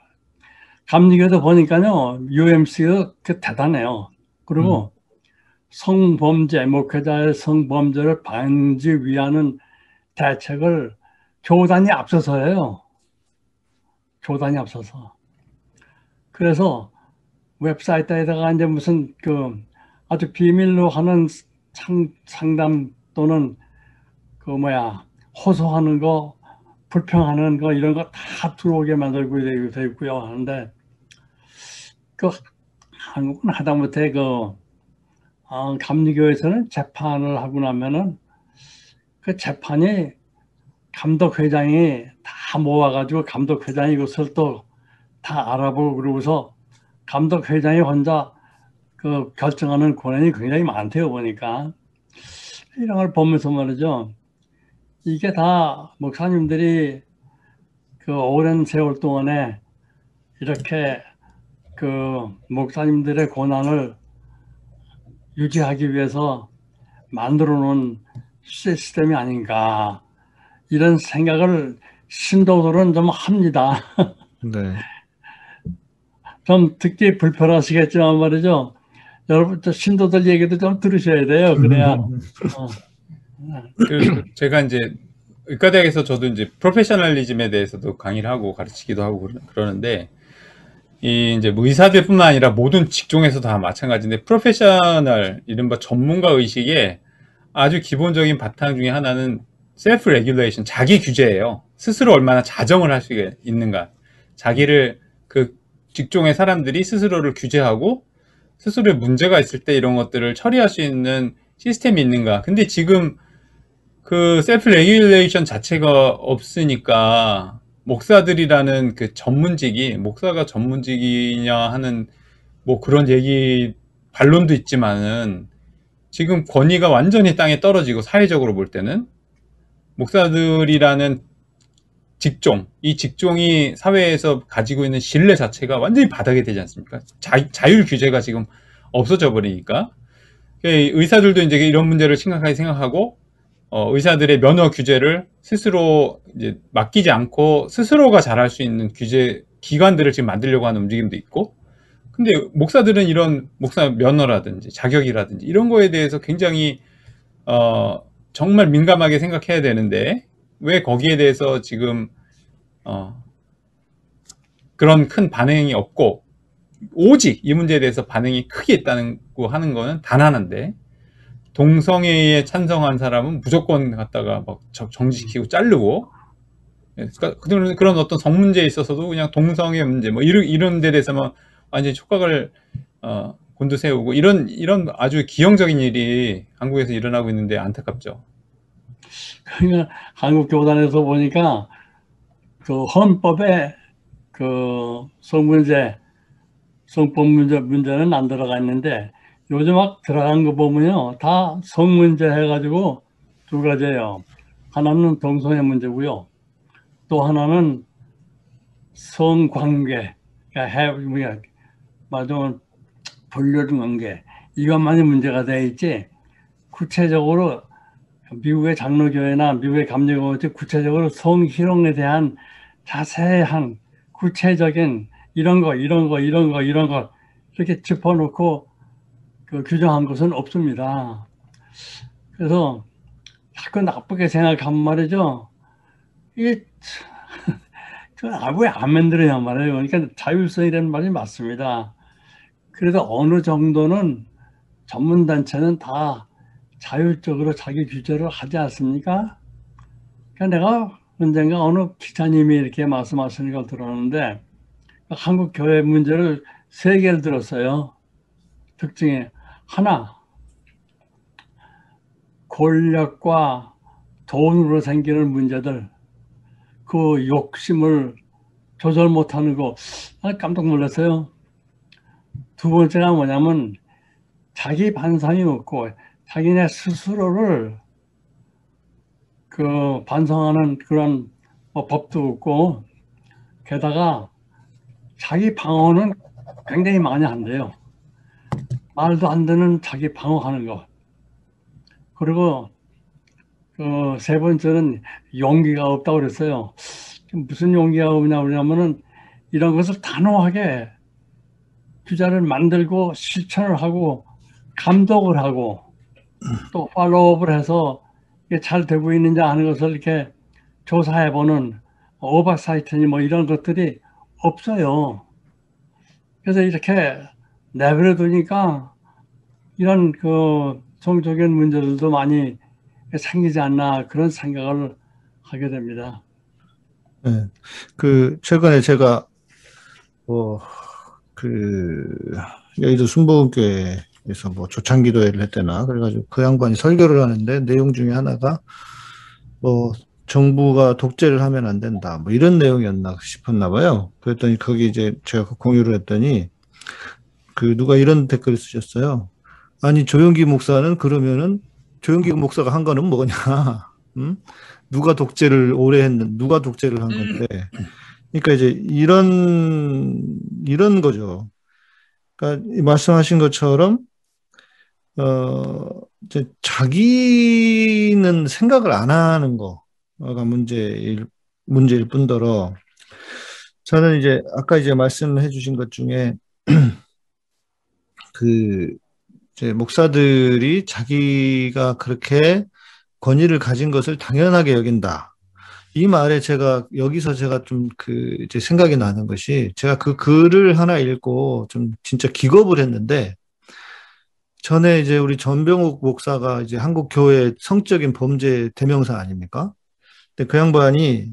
B: 감리교도 보니까요. UMC도 그 대단해요. 그리고 성범죄, 목회자의 성범죄를 방지 위하는 대책을 교단이 앞서서 해요. 교단이 앞서서. 그래서 웹사이트에다가 이제 무슨 그 아주 비밀로 하는 상, 상담 또는 그 뭐야 호소하는 거 불평하는 거 이런 거 다 들어오게 만들고 되어 있고요 하는데 그 한국은 하다못해 그 어, 감리교에서는 재판을 하고 나면은 그 재판이 감독회장이 다 모아가지고 감독회장이 이것을 또 다 알아보고 그러고서 감독회장이 혼자 그 결정하는 권한이 굉장히 많대요 보니까. 이런 걸 보면서 말이죠. 이게 다 목사님들이 그 오랜 세월 동안에 이렇게 그 목사님들의 권한을 유지하기 위해서 만들어 놓은 시스템이 아닌가 이런 생각을 신도들은 좀 합니다.
A: 네.
B: 좀 듣기 불편하시겠지만 말이죠. 여러분 저 신도들 얘기도 좀 들으셔야 돼요. 그래야 어,
C: 그 제가 이제 의과대학에서 저도 이제 프로페셔널리즘에 대해서도 강의를 하고 가르치기도 하고 그러- 그러는데 이 이제 뭐 의사들뿐만 아니라 모든 직종에서 다 마찬가지인데 프로페셔널 이른바 전문가 의식의 아주 기본적인 바탕 중에 하나는 self regulation 자기 규제예요. 스스로 얼마나 자정을 할 수 있는가. 자기를 그 직종의 사람들이 스스로를 규제하고 스스로의 문제가 있을 때 이런 것들을 처리할 수 있는 시스템이 있는가. 근데 지금 그 self regulation 자체가 없으니까 목사들이라는 그 전문직이 목사가 전문직이냐 하는 뭐 그런 얘기 반론도 있지만은 지금 권위가 완전히 땅에 떨어지고 사회적으로 볼 때는 목사들이라는 직종, 이 직종이 사회에서 가지고 있는 신뢰 자체가 완전히 바닥이 되지 않습니까? 자, 자율 규제가 지금 없어져 버리니까 그 의사들도 이제 이런 문제를 심각하게 생각하고 어, 의사들의 면허 규제를 스스로 이제 맡기지 않고 스스로가 잘할 수 있는 규제 기관들을 지금 만들려고 하는 움직임도 있고 근데 목사들은 이런 목사 면허라든지 자격이라든지 이런 거에 대해서 굉장히 어, 정말 민감하게 생각해야 되는데 왜 거기에 대해서 지금 어, 그런 큰 반응이 없고 오직 이 문제에 대해서 반응이 크게 있다고 하는 거는 단 하나인데 동성애에 찬성한 사람은 무조건 갖다가 막 정지시키고 자르고 예, 그러니까 그런 어떤 성 문제에 있어서도 그냥 동성애 문제 뭐 이런 이런 데 대해서만 완전히 촉각을 어, 곤두세우고 이런 이런 아주 기형적인 일이 한국에서 일어나고 있는데 안타깝죠.
B: 그러니까 한국 교단에서 보니까 그 헌법에 그 성문제 성법 문제 문제는 안 들어가 있는데 요즘 막 들어간 거 보면요 다 성 문제 해가지고 두 가지예요. 하나는 동성애 문제고요. 또 하나는 성관계, 그러니까 맞아, 불륜 관계 이것만이 문제가 돼 있지. 구체적으로 미국의 장로교회나 미국의 감리교회 구체적으로 성희롱에 대한 자세한 구체적인 이런 거, 이런 거, 이런 거, 이런 거 이렇게 짚어놓고 그 규정한 것은 없습니다. 그래서 자꾸 나쁘게 생각하면 말이죠. 이게 왜안 만들어야 말이에요. 그러니까 자율성이라는 말이 맞습니다. 그래도 어느 정도는 전문단체는 다 자율적으로 자기 규제를 하지 않습니까? 그러니까 내가 언젠가 어느 기자님이 이렇게 말씀하시는 걸 들었는데 한국 교회 문제를 세 개를 들었어요. 특징이 하나 권력과 돈으로 생기는 문제들 그 욕심을 조절 못하는 거 아, 깜짝 놀랐어요. 두 번째가 뭐냐면 자기 반성이 없고 자기네 스스로를 그 반성하는 그런 뭐 법도 없고 게다가 자기 방어는 굉장히 많이 한대요. 말도 안 되는 자기 방어하는 거. 그리고 그세 번째는 용기가 없다고 그랬어요. 무슨 용기가 없냐 그러냐면은 이런 것을 단호하게 투자를 만들고 실천을 하고 감독을 하고 또 팔로우업을 해서 이게 잘 되고 있는지 아는 것을 이렇게 조사해 보는 오버사이트니 뭐 이런 것들이 없어요. 그래서 이렇게 내버려 두니까 이런 그 성적인 문제들도 많이 생기지 않나 그런 생각을 하게 됩니다.
A: 네. 그, 최근에 제가, 뭐, 그, 여의도 순복음교회에서 뭐 조창기도회를 했대나, 그래가지고 그 양반이 설교를 하는데 내용 중에 하나가, 뭐, 정부가 독재를 하면 안 된다. 뭐 이런 내용이었나 싶었나 봐요. 그랬더니 거기 이제 제가 공유를 했더니 그 누가 이런 댓글을 쓰셨어요. 아니 조영기 목사는 그러면은 조영기 목사가 한 거는 뭐냐? 음? 누가 독재를 오래 했는 누가 독재를 한 건데? 그러니까 이제 이런 이런 거죠. 그러니까 말씀하신 것처럼 어 이제 자기는 생각을 안 하는 거가 문제일 문제일 뿐더러 저는 이제 아까 이제 말씀해 주신 것 중에 그 이제 목사들이 자기가 그렇게 권위를 가진 것을 당연하게 여긴다. 이 말에 제가 여기서 제가 좀 그 이제 생각이 나는 것이 제가 그 글을 하나 읽고 좀 진짜 기겁을 했는데 전에 이제 우리 전병욱 목사가 이제 한국 교회 성적인 범죄 대명사 아닙니까? 근데 그 양반이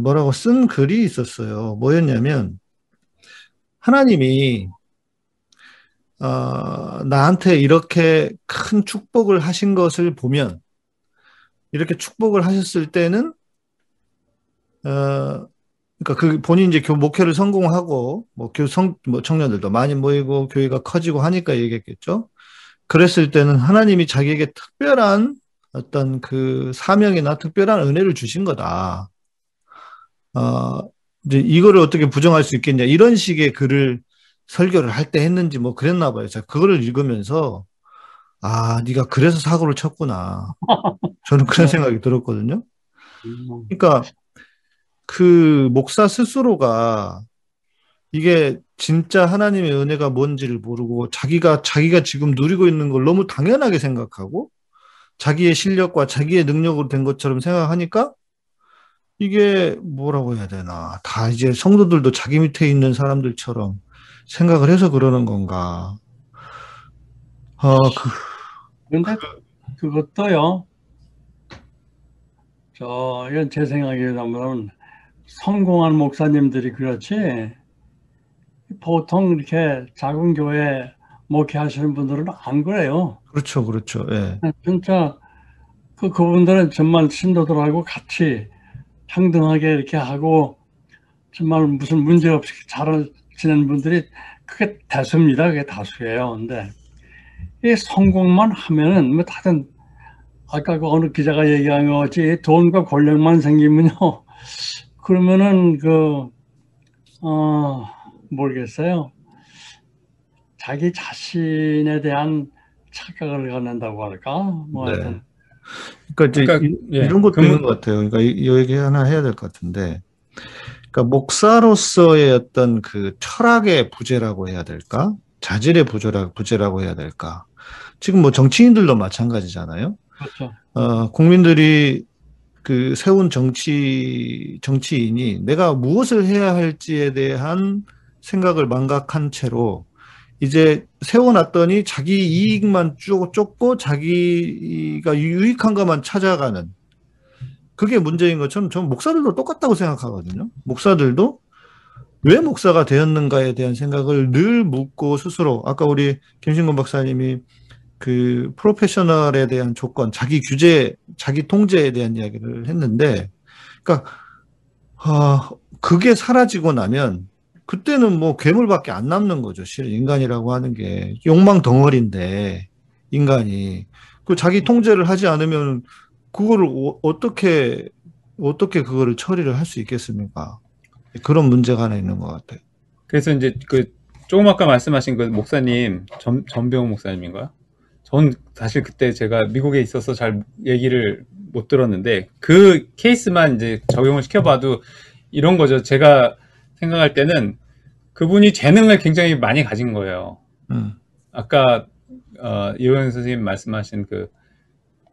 A: 뭐라고 쓴 글이 있었어요. 뭐였냐면 하나님이 어, 나한테 이렇게 큰 축복을 하신 것을 보면 이렇게 축복을 하셨을 때는 어, 그러니까 그 본인 이제 교 목회를 성공하고 뭐 교성 뭐 청년들도 많이 모이고 교회가 커지고 하니까 얘기했겠죠. 그랬을 때는 하나님이 자기에게 특별한 어떤 그 사명이나 특별한 은혜를 주신 거다. 어, 이제 이거를 어떻게 부정할 수 있겠냐 이런 식의 글을 설교를 할 때 했는지 뭐 그랬나 봐요. 제가 그거를 읽으면서 아, 네가 그래서 사고를 쳤구나. 저는 그런 생각이 들었거든요. 그러니까 그 목사 스스로가 이게 진짜 하나님의 은혜가 뭔지를 모르고 자기가 자기가 지금 누리고 있는 걸 너무 당연하게 생각하고 자기의 실력과 자기의 능력으로 된 것처럼 생각하니까 이게 뭐라고 해야 되나. 다 이제 성도들도 자기 밑에 있는 사람들처럼 생각을 해서 그러는 건가. 아, 그,
B: 그런데 그것도요. 저 이건 제 생각이라면 성공한 목사님들이 그렇지 보통 이렇게 작은 교회 목회하시는 분들은 안 그래요.
A: 그렇죠, 그렇죠. 예.
B: 진짜 그 그분들은 정말 신도들하고 같이 평등하게 이렇게 하고 정말 무슨 문제 없이 잘 지내는 분들이 그게 다수입니다. 그게 다수예요. 근데 이 성공만 하면은 뭐 다른 아까 그 어느 기자가 얘기한 것 같이 돈과 권력만 생기면요. 그러면은 그, 어, 모르겠어요. 자기 자신에 대한 착각을 갖는다고 할까? 뭐
A: 네.
B: 하여튼
A: 그러니까
C: 그러니까,
A: 이,
C: 예,
A: 런 것도
C: 그
A: 있는
C: 문-
A: 것 같아요. 그러니까 이, 이 얘기 하나 해야 될 것 같은데, 그러니까 목사로서의 어떤 그 철학의 부재라고 해야 될까? 자질의 부재라, 부재라고 해야 될까? 지금 뭐 정치인들도 마찬가지잖아요.
B: 그렇죠.
A: 어, 국민들이 그 세운 정치, 정치인이 내가 무엇을 해야 할지에 대한 생각을 망각한 채로 이제 세워놨더니 자기 이익만 쭉 쫓고 자기가 유익한 것만 찾아가는 그게 문제인 것처럼 저는 목사들도 똑같다고 생각하거든요. 목사들도 왜 목사가 되었는가에 대한 생각을 늘 묻고 스스로 아까 우리 김신곤 박사님이 그 프로페셔널에 대한 조건, 자기 규제, 자기 통제에 대한 이야기를 했는데, 그러니까 아, 그게 사라지고 나면 그때는 뭐 괴물밖에 안 남는 거죠. 실은 인간이라고 하는 게 욕망 덩어리인데 인간이 그 자기 통제를 하지 않으면 그거를 어- 어떻게 어떻게 그거를 처리를 할 수 있겠습니까? 그런 문제가 하나 있는 것 같아요.
C: 그래서 이제 그 조금 아까 말씀하신 그 목사님 전 전병호 목사님인가요? 전 사실 그때 제가 미국에 있어서 잘 얘기를 못 들었는데 그 케이스만 이제 적용을 시켜봐도 이런 거죠. 제가 생각할 때는 그분이 재능을 굉장히 많이 가진 거예요.
A: 음,
C: 아까 어, 이호영 선생님 말씀하신 그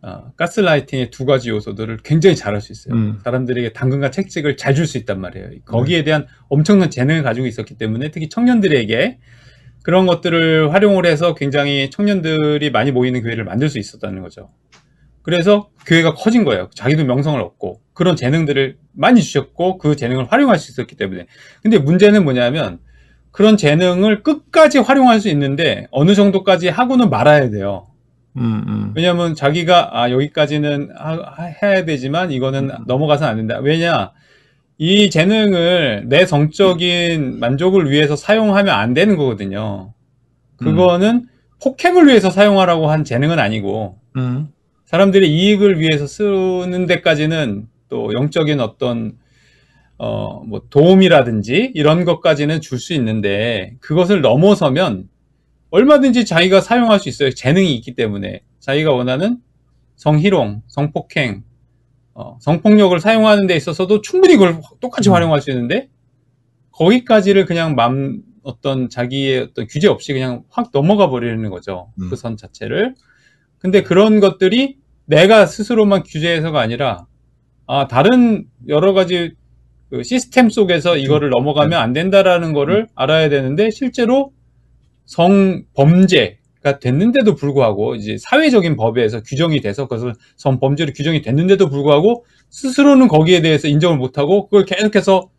C: 어, 가스라이팅의 두 가지 요소들을 굉장히 잘할 수 있어요.
A: 음.
C: 사람들에게 당근과 책찍을 잘 줄 수 있단 말이에요. 거기에 대한 엄청난 재능을 가지고 있었기 때문에 특히 청년들에게 그런 것들을 활용을 해서 굉장히 청년들이 많이 모이는 교회를 만들 수 있었다는 거죠. 그래서 교회가 커진 거예요. 자기도 명성을 얻고 그런 재능들을 많이 주셨고 그 재능을 활용할 수 있었기 때문에. 근데 문제는 뭐냐면 그런 재능을 끝까지 활용할 수 있는데 어느 정도까지 하고는 말아야 돼요.
A: 음, 음.
C: 왜냐하면 자기가 아 여기까지는 하- 하- 해야 되지만 이거는 넘어가서는 안 된다. 왜냐 이 재능을 내 성적인 만족을 위해서 사용하면 안 되는 거거든요. 그거는 폭행을 위해서 사용하라고 한 재능은 아니고
A: 음,
C: 사람들의 이익을 위해서 쓰는 데까지는 또 영적인 어떤 어 뭐 도움이라든지 이런 것까지는 줄 수 있는데 그것을 넘어서면 얼마든지 자기가 사용할 수 있어요. 재능이 있기 때문에 자기가 원하는 성희롱, 성폭행, 어, 성폭력을 사용하는 데 있어서도 충분히 그걸 똑같이
A: 음.
C: 활용할 수 있는데 거기까지를 그냥 맘 어떤 자기의 어떤 규제 없이 그냥 확 넘어가 버리는 거죠.
A: 음.
C: 그선 자체를. 근데 그런 것들이 내가 스스로만 규제해서가 아니라 아 다른 여러 가지 그 시스템 속에서 이거를 넘어가면 안 된다라는 거를 알아야 되는데 실제로 성범죄가 됐는데도 불구하고 이제 사회적인 법에서 규정이 돼서 그것을 성범죄로 규정이 됐는데도 불구하고 스스로는 거기에 대해서 인정을 못하고 그걸 계속해서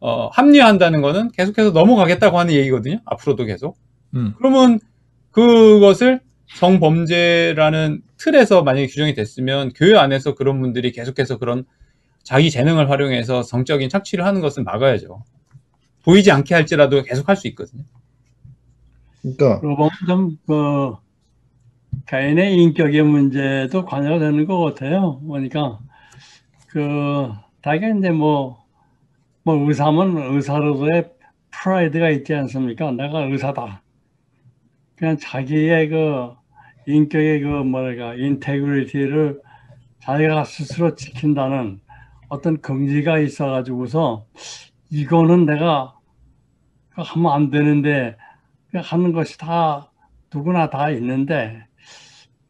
C: 어, 합리화한다는 거는 계속해서 넘어가겠다고 하는 얘기거든요. 앞으로도 계속.
A: 음.
C: 그러면 그것을 성범죄라는 틀에서 만약에 규정이 됐으면 교회 안에서 그런 분들이 계속해서 그런 자기 재능을 활용해서 성적인 착취를 하는 것을 막아야죠. 보이지 않게 할지라도 계속 할 수 있거든요.
A: 그러니까
B: 보면 좀, 그, 개인의 인격의 문제도 관여가 되는 것 같아요. 그러니까, 그, 이제 뭐, 뭐 의사면 의사로서의 프라이드가 있지 않습니까? 내가 의사다. 그냥 자기의 그 인격의 그 뭐랄까, integrity를 자기가 스스로 지킨다는 어떤 긍지가 있어가지고서 이거는 내가 하면 안 되는데 하는 것이 다 누구나 다 있는데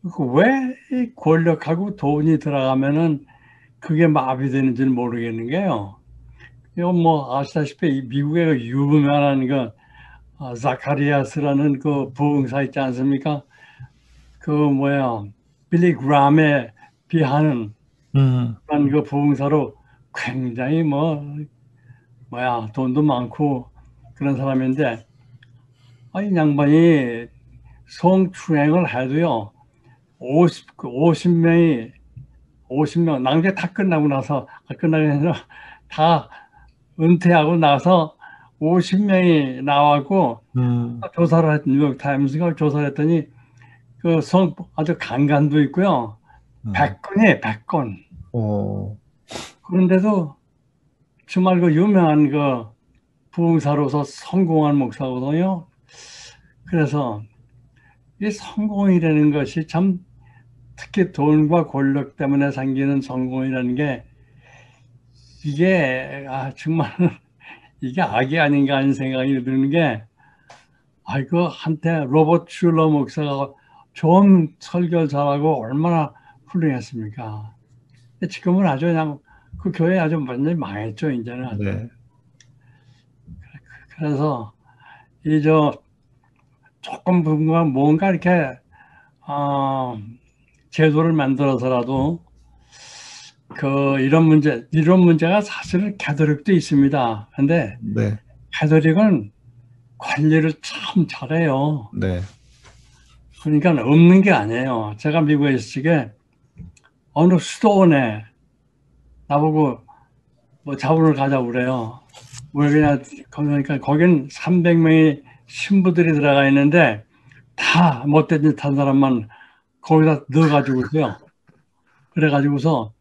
B: 왜이 권력하고 돈이 들어가면은 그게 마비되는지는 모르겠는 게요. 이거 뭐 아시다시피 이 미국의 그 유명한 그 아, 자카리아스라는 그 부흥사 있지 않습니까? 그 뭐야 빌리 그람에 비하는
A: 음,
B: 그런 그 부흥사로 굉장히 뭐 뭐야 돈도 많고 그런 사람인데 아이 양반이 성추행을 해도요 50, 그 50명이 50명 낭제 다 끝나고 나서 아, 끝나기 아니라 다 은퇴하고 나서 50명이 나왔고
A: 음,
B: 조사를 했 뉴욕 타임스가 조사를 했더니 그 성 아주 강간도 있고요
A: 음.
B: 100건이에요 100건
A: 어,
B: 그런데도 정말 그 유명한 그 부흥사로서 성공한 목사거든요. 그래서 이 성공이라는 것이 참 특히 돈과 권력 때문에 생기는 성공이라는 게 이게 아 정말 이게 악이 아닌가 하는 생각이 드는 게 아이고 한때 로버트 슐러 목사가 좀 설교 잘하고 얼마나 훌륭했습니까? 지금은 아주 그냥 그 교회 아주 완전히 망했죠 이제는.
A: 네.
B: 그래서 이 저 조금 뭔가 뭔가 이렇게 어, 제도를 만들어서라도 그 이런 문제 이런 문제가 사실은 가톨릭도 있습니다. 근데
A: 네.
B: 가톨릭은 관리를 참 잘해요.
A: 네.
B: 그러니까 없는 게 아니에요. 제가 미국에 있을 적에 어느 수도원에 나보고 뭐 자본을 가자고 그래요. 왜 그냥 그러니까 거긴 300명의 신부들이 들어가 있는데 다 못된 짓 한 사람만 거기다 넣어가지고서요. 그래가지고서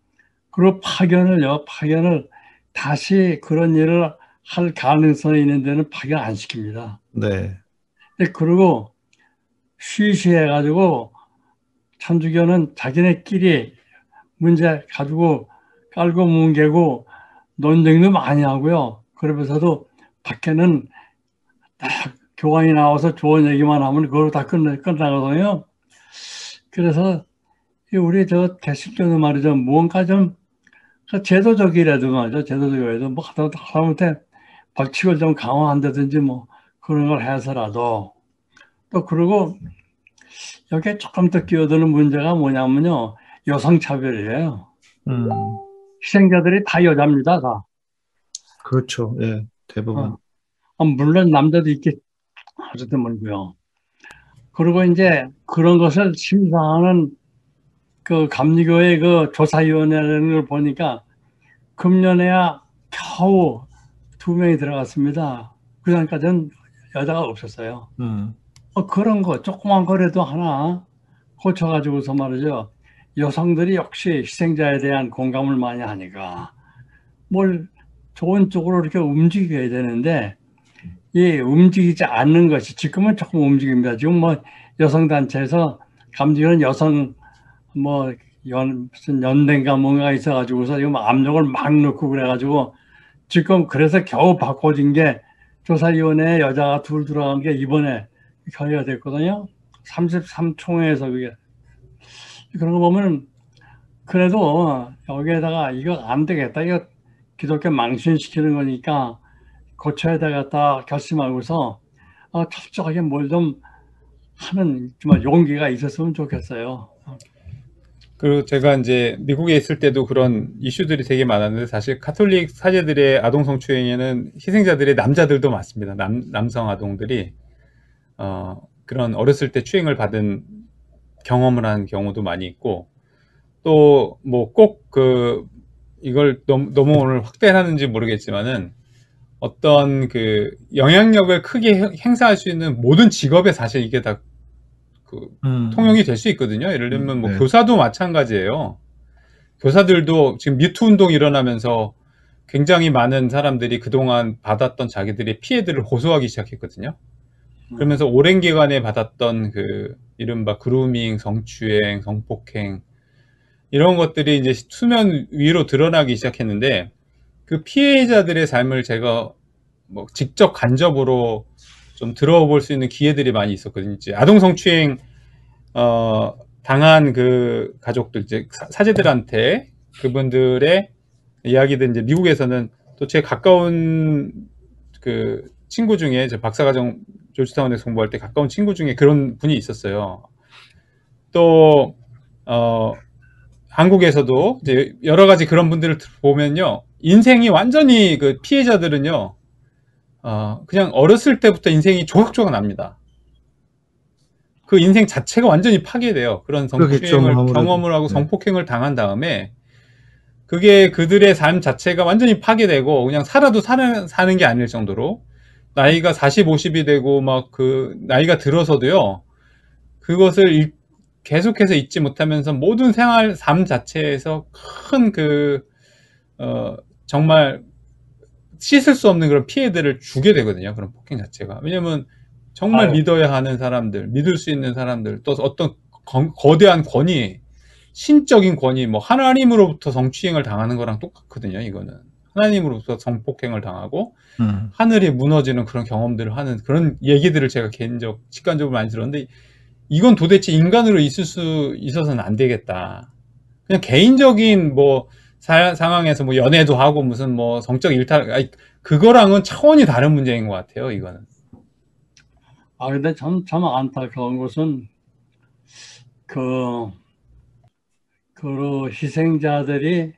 B: 그리고 파견을요 파견을 다시 그런 일을 할 가능성이 있는 데는 파견 안 시킵니다.
A: 네.
B: 근데 그리고 쉬쉬해가지고 천주교는 자기네끼리 문제 가지고 깔고 뭉개고 논쟁도 많이 하고요. 그러면서도 밖에는 딱 교황이 나와서 좋은 얘기만 하면 그걸로 다 끝나, 끝나거든요. 그래서 이 우리 저 개신교도 말이죠. 무언가 좀그 제도적이라도 말이죠. 제도적이라도 뭐 하다 하다못해 벌칙을 좀 강화한다든지 뭐 그런 걸 해서라도 또 그리고 여기에 조금 더 끼어드는 문제가 뭐냐면요. 여성차별이에요.
A: 음,
B: 희생자들이 다 여자입니다. 다.
A: 그렇죠. 예. 대부분.
B: 어, 물론 남자도 있겠 아주 드물고요. 그리고 이제 그런 것을 심사하는 그 감리교의 그 조사위원회라는 걸 보니까 금년에야 겨우 두 명이 들어갔습니다. 그 전까지는 여자가 없었어요.
A: 음,
B: 어, 그런 거 조그만 거라도 하나 고쳐가지고서 말이죠. 여성들이 역시 희생자에 대한 공감을 많이 하니까 뭘 좋은 쪽으로 이렇게 움직여야 되는데 이 움직이지 않는 것이 지금은 조금 움직입니다. 지금 뭐 여성단체에서 감지는 여성 뭐 연, 무슨 연대인가 뭔가 있어가지고서 지금 압력을 막 넣고 그래가지고 지금 그래서 겨우 바꿔진 게 조사위원회에 여자가 둘 들어간 게 이번에 결의가 됐거든요. 33총회에서 그게. 그런 거 보면 그래도 여기에다가 이거 안 되겠다. 이거 기독교 망신시키는 거니까 고쳐야 되겠다 결심하고서 어, 철저하게 뭘 좀 하는 정말 용기가 있었으면 좋겠어요.
C: 그리고 제가 이제 미국에 있을 때도 그런 이슈들이 되게 많았는데 사실 카톨릭 사제들의 아동 성추행에는 희생자들의 남자들도 많습니다. 남, 남성 아동들이 어, 그런 어렸을 때 추행을 받은 경험을 한 경우도 많이 있고 또 뭐 꼭 그 이걸 너무, 너무 오늘 확대하는지 모르겠지만은 어떤 그 영향력을 크게 행- 행사할 수 있는 모든 직업에 사실 이게 다 그
A: 음.
C: 통용이 될 수 있거든요. 예를 들면 뭐
A: 네.
C: 교사도 마찬가지예요. 교사들도 지금 미투 운동이 일어나면서 굉장히 많은 사람들이 그동안 받았던 자기들의 피해들을 호소하기 시작했거든요. 그러면서 오랜 기간에 받았던 그 이른바 그루밍, 성추행, 성폭행 이런 것들이 이제 수면 위로 드러나기 시작했는데 그 피해자들의 삶을 제가 뭐 직접 간접으로 좀 들어볼 수 있는 기회들이 많이 있었거든요. 이제 아동 성추행 어 당한 그 가족들 이제 사- 사제들한테 그분들의 이야기들 이제 미국에서는 또 제 가까운 그 친구 중에 저 박사과정 조지타운에서 공부할 때 가까운 친구 중에 그런 분이 있었어요. 또 어, 한국에서도 이제 여러 가지 그런 분들을 보면요, 인생이 완전히 그 피해자들은요, 어, 그냥 어렸을 때부터 인생이 조각조각 납니다. 그 인생 자체가 완전히 파괴돼요. 그런 성폭행을. 경험을 하고
A: 네.
C: 성폭행을 당한 다음에 그게 그들의 삶 자체가 완전히 파괴되고 그냥 살아도 사는, 사는 게 아닐 정도로 나이가 40, 50이 되고 막 그 나이가 들어서도요. 그것을 일- 계속해서 잊지 못하면서 모든 생활 삶 자체에서 큰그 어, 정말 씻을 수 없는 그런 피해들을 주게 되거든요. 그런 폭행 자체가. 왜냐면 정말
B: 아유.
C: 믿어야 하는 사람들, 믿을 수 있는 사람들, 또 어떤 거, 거대한 권위, 신적인 권위, 뭐 하나님으로부터 성추행을 당하는 거랑 똑같거든요. 이거는 하나님으로부터 성폭행을 당하고
A: 음.
C: 하늘이 무너지는 그런 경험들을 하는 그런 얘기들을 제가 개인적 직관적으로 많이 들었는데 이건 도대체 인간으로 있을 수 있어서는 안 되겠다. 그냥 개인적인 뭐 사- 상황에서 뭐 연애도 하고 무슨 뭐 성적 일탈 아니, 그거랑은 차원이 다른 문제인 것 같아요. 이거는.
B: 아, 근데 참, 참 안타까운 것은 그, 그 희생자들이,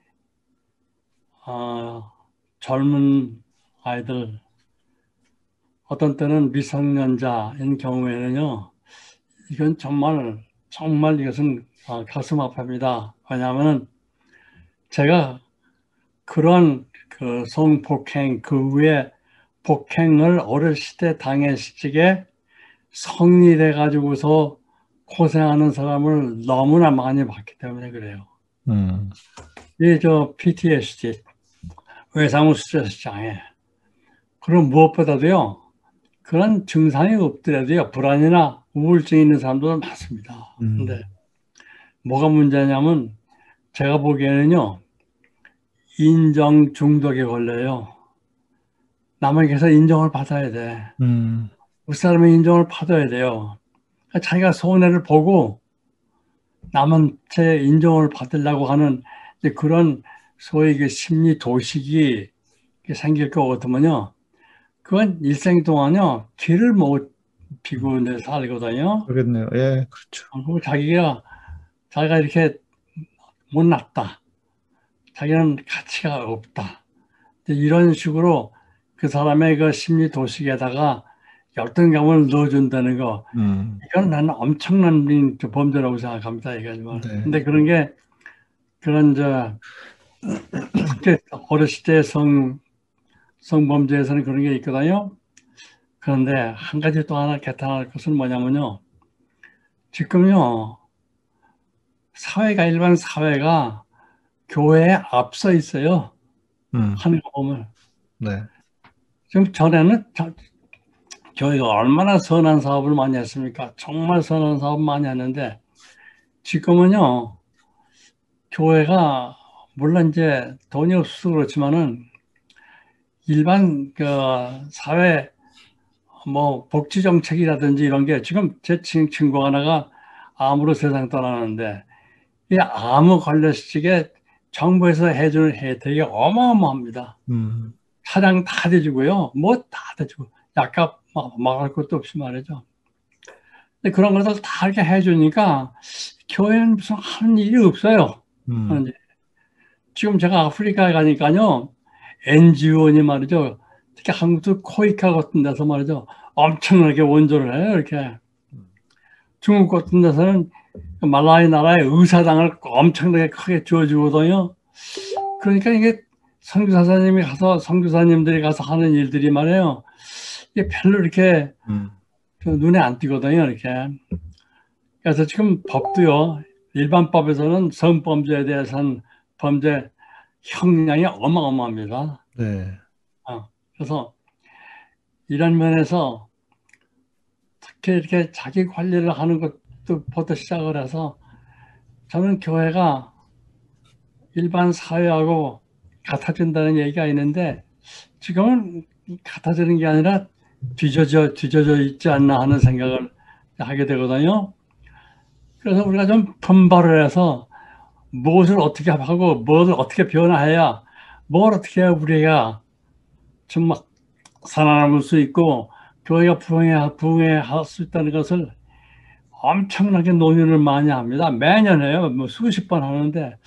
B: 아, 젊은 아이들, 어떤 때는 미성년자인 경우에는요, 이건 정말, 정말 이것은 아, 가슴 아픕니다. 왜냐하면 제가 그런 그 성폭행, 그 후에 폭행을 어렸을 때 당했을 적에 성리돼 가지고서 고생하는 사람을 너무나 많이 봤기 때문에 그래요.
A: 음.
B: 이저 PTSD 외상후 스트레스 장애 그런 무엇보다도요 그런 증상이 없더라도요 불안이나 우울증 있는 사람들은 많습니다.
A: 음.
B: 근데 뭐가 문제냐면 제가 보기에는요 인정 중독에 걸려요. 남에게서 인정을 받아야 돼.
A: 음.
B: 그 사람의 인정을 받아야 돼요. 그러니까 자기가 손해를 보고 남한테 인정을 받으려고 하는 그런 소위 그 심리 도식이 생길 것 같으면요. 그건 일생 동안요. 길을 못 피고 내 살거든요.
A: 그러겠네요. 예, 그렇죠.
B: 그리고 자기가 자기가 이렇게 못났다. 자기는 가치가 없다. 이런 식으로 그 사람의 그 심리 도식에다가 열등감을 넣어준다는 거,
A: 음.
B: 이건 나는 엄청난 그 범죄라고 생각합니다. 이거.
A: 네.
B: 근데 그런 게 그런 저 어렸을 때 성 성범죄에서는 그런 게 있거든요. 그런데 한 가지 또 하나 개탄할 것은 뭐냐면요. 지금요 사회가 일반 사회가 교회에 앞서 있어요.
A: 음.
B: 거 보면
A: 네.
B: 지금 전에는 저- 교회가 얼마나 선한 사업을 많이 했습니까? 정말 선한 사업 많이 했는데 지금은요 교회가 물론 이제 돈이 없어서 그렇지만은 일반 그 사회 뭐 복지 정책이라든지 이런 게 지금 제 친- 친구 하나가 암으로 세상 떠나는데 이 걸렸을 적에 정부에서 해주는 혜택이 어마어마합니다.
A: 음.
B: 차량 다 대주고요. 뭐 다 대주고 약값 막 막을 것도 없이 말이죠. 근데 그런 것을 다 이렇게 해주니까 교회는 무슨 하는 일이 없어요.
A: 음.
B: 지금 제가 아프리카에 가니까요. NGO니 말이죠. 특히 한국도 코이카 같은 데서 말이죠. 엄청나게 원조를 해요. 이렇게. 중국 같은 데서는 그 말라이 나라의 의사당을 엄청나게 크게 주어주거든요. 그러니까 이게 선교사님이 가서 선교사님들이 가서 하는 일들이 말이에요. 이게 별로 이렇게
A: 음.
B: 좀 눈에 안 띄거든요. 이렇게. 그래서 지금 법도요. 일반 법에서는 성범죄에 대해서는 범죄 형량이 어마어마합니다.
A: 네.
B: 그래서 이런 면에서 특히 이렇게 자기 관리를 하는 것 부터 시작을 해서 저는 교회가 일반 사회하고 같아진다는 얘기가 있는데 지금은 같아지는 게 아니라 뒤져져 뒤져져 있지 않나 하는 생각을 하게 되거든요. 그래서 우리가 좀 분발을 해서 무엇을 어떻게 하고 무엇을 어떻게 변화해야 뭘 어떻게 해야 우리가 정말 살아남을 수 있고 교회가 부흥해, 부흥할 수 있다는 것을 엄청나게 논의를 많이 합니다. 매년 해요. 뭐 수십 번 하는데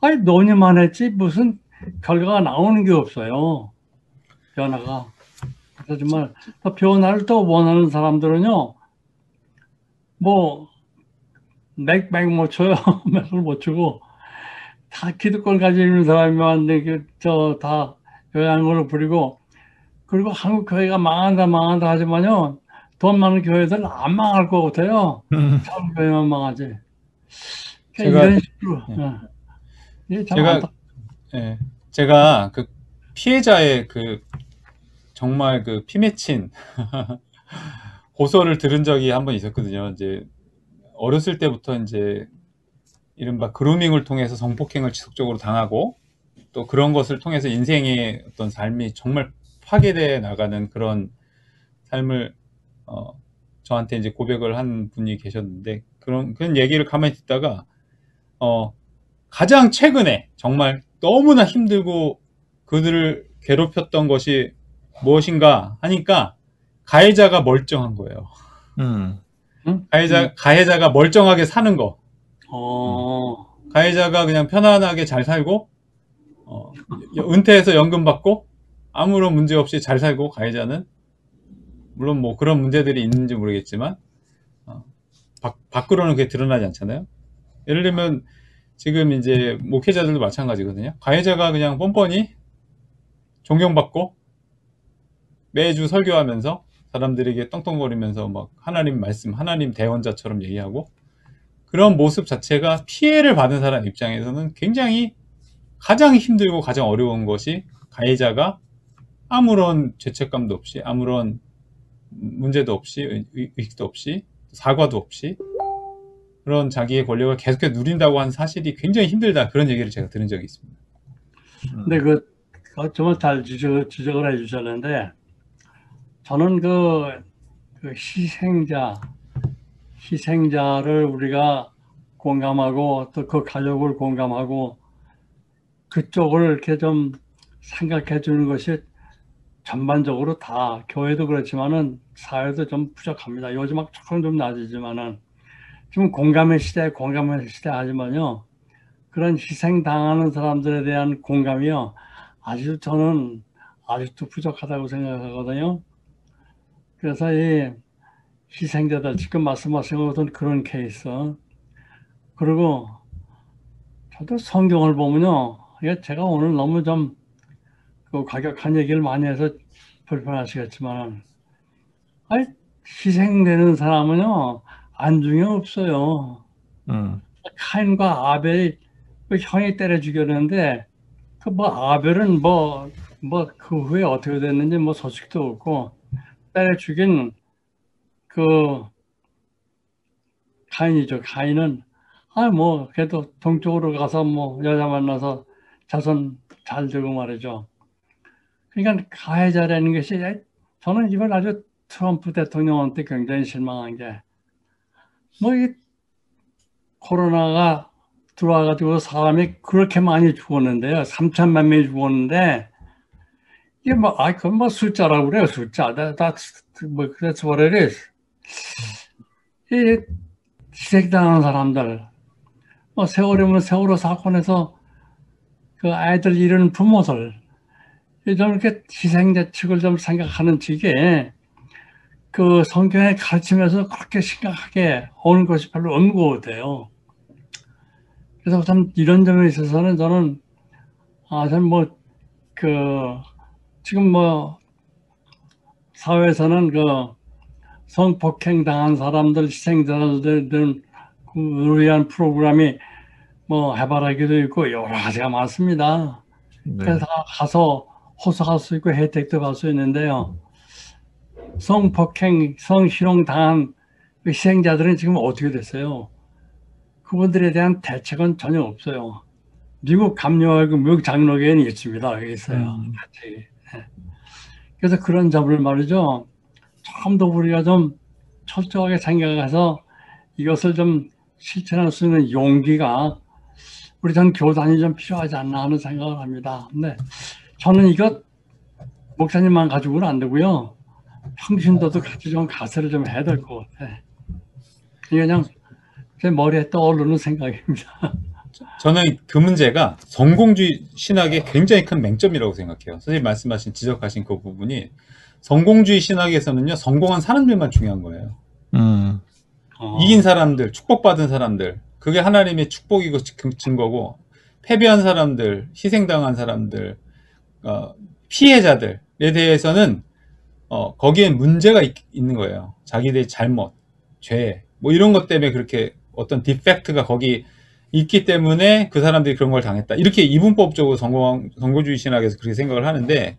B: 아니 논의만 했지 무슨 결과가 나오는 게 없어요. 변화가. 그래서 정말 또 변화를 또 원하는 사람들은요. 뭐 맥맥 못 쳐요. 맥을 못 치고 다 기득권 가지고 있는 사람이만 저다 요양으로 부리고 그리고 한국 교회가 망한다 망한다 하지만요. 돈 많은 교회들은 안 망할 것 같아요. 참 교회만 망하지. 그러니까
C: 제가-
B: 이런 식으로.
C: 네.
B: 예. 참
C: 제가 예, 제가 그 피해자의 그 정말 그 피맺힌 고소를 들은 적이 한 번 있었거든요. 이제 어렸을 때부터 이제 이른바 그루밍을 통해서 성폭행을 지속적으로 당하고 또 그런 것을 통해서 인생의 어떤 삶이 정말 파괴돼 나가는 그런 삶을 어, 저한테 이제 고백을 한 분이 계셨는데 그런 그런 얘기를 가만히 듣다가 어, 가장 최근에 정말 너무나 힘들고 그들을 괴롭혔던 것이 무엇인가 하니까 가해자가 멀쩡한 거예요.
A: 음.
C: 가해자 가해자가 멀쩡하게 사는 거.
B: 어,
C: 가해자가 그냥 편안하게 잘 살고 어, 여- 은퇴해서 연금 받고 아무런 문제 없이 잘 살고 가해자는 물론 뭐 그런 문제들이 있는지 모르겠지만 어, 밖, 밖으로는 그게 드러나지 않잖아요. 예를 들면 지금 이제 목회자들도 마찬가지거든요. 가해자가 그냥 뻔뻔히 존경받고 매주 설교하면서 사람들에게 떵떵거리면서 막 하나님 말씀, 하나님 대원자처럼 얘기하고 그런 모습 자체가 피해를 받은 사람 입장에서는 굉장히 가장 힘들고 가장 어려운 것이 가해자가 아무런 죄책감도 없이 아무런 문제도 없이 의식도 없이 사과도 없이 그런 자기의 권력을 계속해서 누린다고 하는 사실이 굉장히 힘들다 그런 얘기를 제가 들은 적이 있습니다.
B: 근데 그, 그 정말 잘 지적, 지적을 해 주셨는데, 저는 그, 그 희생자, 희생자를 우리가 공감하고 또 그 가족을 공감하고 그쪽을 이렇게 좀 생각해 주는 것이 전반적으로 다 교회도 그렇지만은 사회도 좀 부족합니다. 요즘 막 조금 좀 낮아지지만은 지금 공감의 시대, 공감의 시대 하지만요. 그런 희생 당하는 사람들에 대한 공감이요. 아직도 저는 아직도 부족하다고 생각하거든요. 그래서 이 희생자들 지금 말씀하신 것은 그런 케이스. 그리고 저도 성경을 보면요. 제가 오늘 너무 좀 그 과격한 얘기를 많이 해서 불편하시겠지만, 아니, 희생되는 사람은요, 안중에 없어요.
A: 음.
B: 카인과 아벨이 그 형이 때려 죽였는데 그 뭐 아벨은 뭐 뭐 그 후에 어떻게 됐는지 뭐 소식도 없고 때려 죽인 그 카인이죠. 카인은 아 뭐 그래도 동쪽으로 가서 뭐 여자 만나서 자손 잘 되고 말이죠. 그러니까 가해자라는 것이 저는 이걸 아주 트럼프 대통령한테 굉장히 실망한 게 뭐 이게 코로나가 들어와가지고 사람이 그렇게 많이 죽었는데요. 3천만 명이 죽었는데, 이게 뭐, 아, 그건 뭐 숫자라고 그래요, 숫자. That, that's, 뭐, that's what it is. 이 희생당한 사람들, 뭐, 세월이면 세월호 사건에서 그 아이들 잃은 부모들, 좀 이렇게 희생자 측을 좀 생각하는 측에 그 성경의 가르침에서 그렇게 심각하게 오는 것이 별로 같아요. 그래서 참 이런 점에 있어서는 저는 아, 저는 뭐, 그, 지금 뭐, 사회에서는 그 성폭행 당한 사람들, 희생자들을 위한 프로그램이 뭐 해바라기도 있고 여러 가지가 많습니다.
A: 네.
B: 그래서 가서 호소할 수 있고 혜택도 받을 수 있는데요. 성폭행, 성희롱 당한 그 희생자들은 지금 어떻게 됐어요? 그분들에 대한 대책은 전혀 없어요. 미국 감염하고 미국 장로교회는 있습니다. 여기 있어요.
A: 음.
B: 예. 그래서 그런 점을 말이죠. 좀더 우리가 좀 철저하게 생각해서 이것을 좀 실천할 수 있는 용기가 우리 전 교단이 좀 필요하지 않나 하는 생각을 합니다. 근데 저는 이거 목사님만 가지고는 안 되고요. 평신도도 같이 좀 가세를 좀 해야 될 것 같아. 이게 그냥 제 머리에 떠오르는 생각입니다.
C: 저는 그 문제가 성공주의 신학의 굉장히 큰 맹점이라고 생각해요. 선생님 말씀하신 지적하신 그 부분이 성공주의 신학에서는요 성공한 사람들만 중요한 거예요.
A: 음.
B: 어,
C: 이긴 사람들, 축복받은 사람들, 그게 하나님의 축복이고 증- 증거고, 패배한 사람들, 희생당한 사람들, 어, 피해자들에 대해서는, 어, 거기에 문제가 있, 는 거예요. 자기들의 잘못, 죄, 뭐 이런 것 때문에 그렇게 어떤 디펙트가 거기 있기 때문에 그 사람들이 그런 걸 당했다. 이렇게 이분법적으로 성공, 성공주의 신학에서 그렇게 생각을 하는데,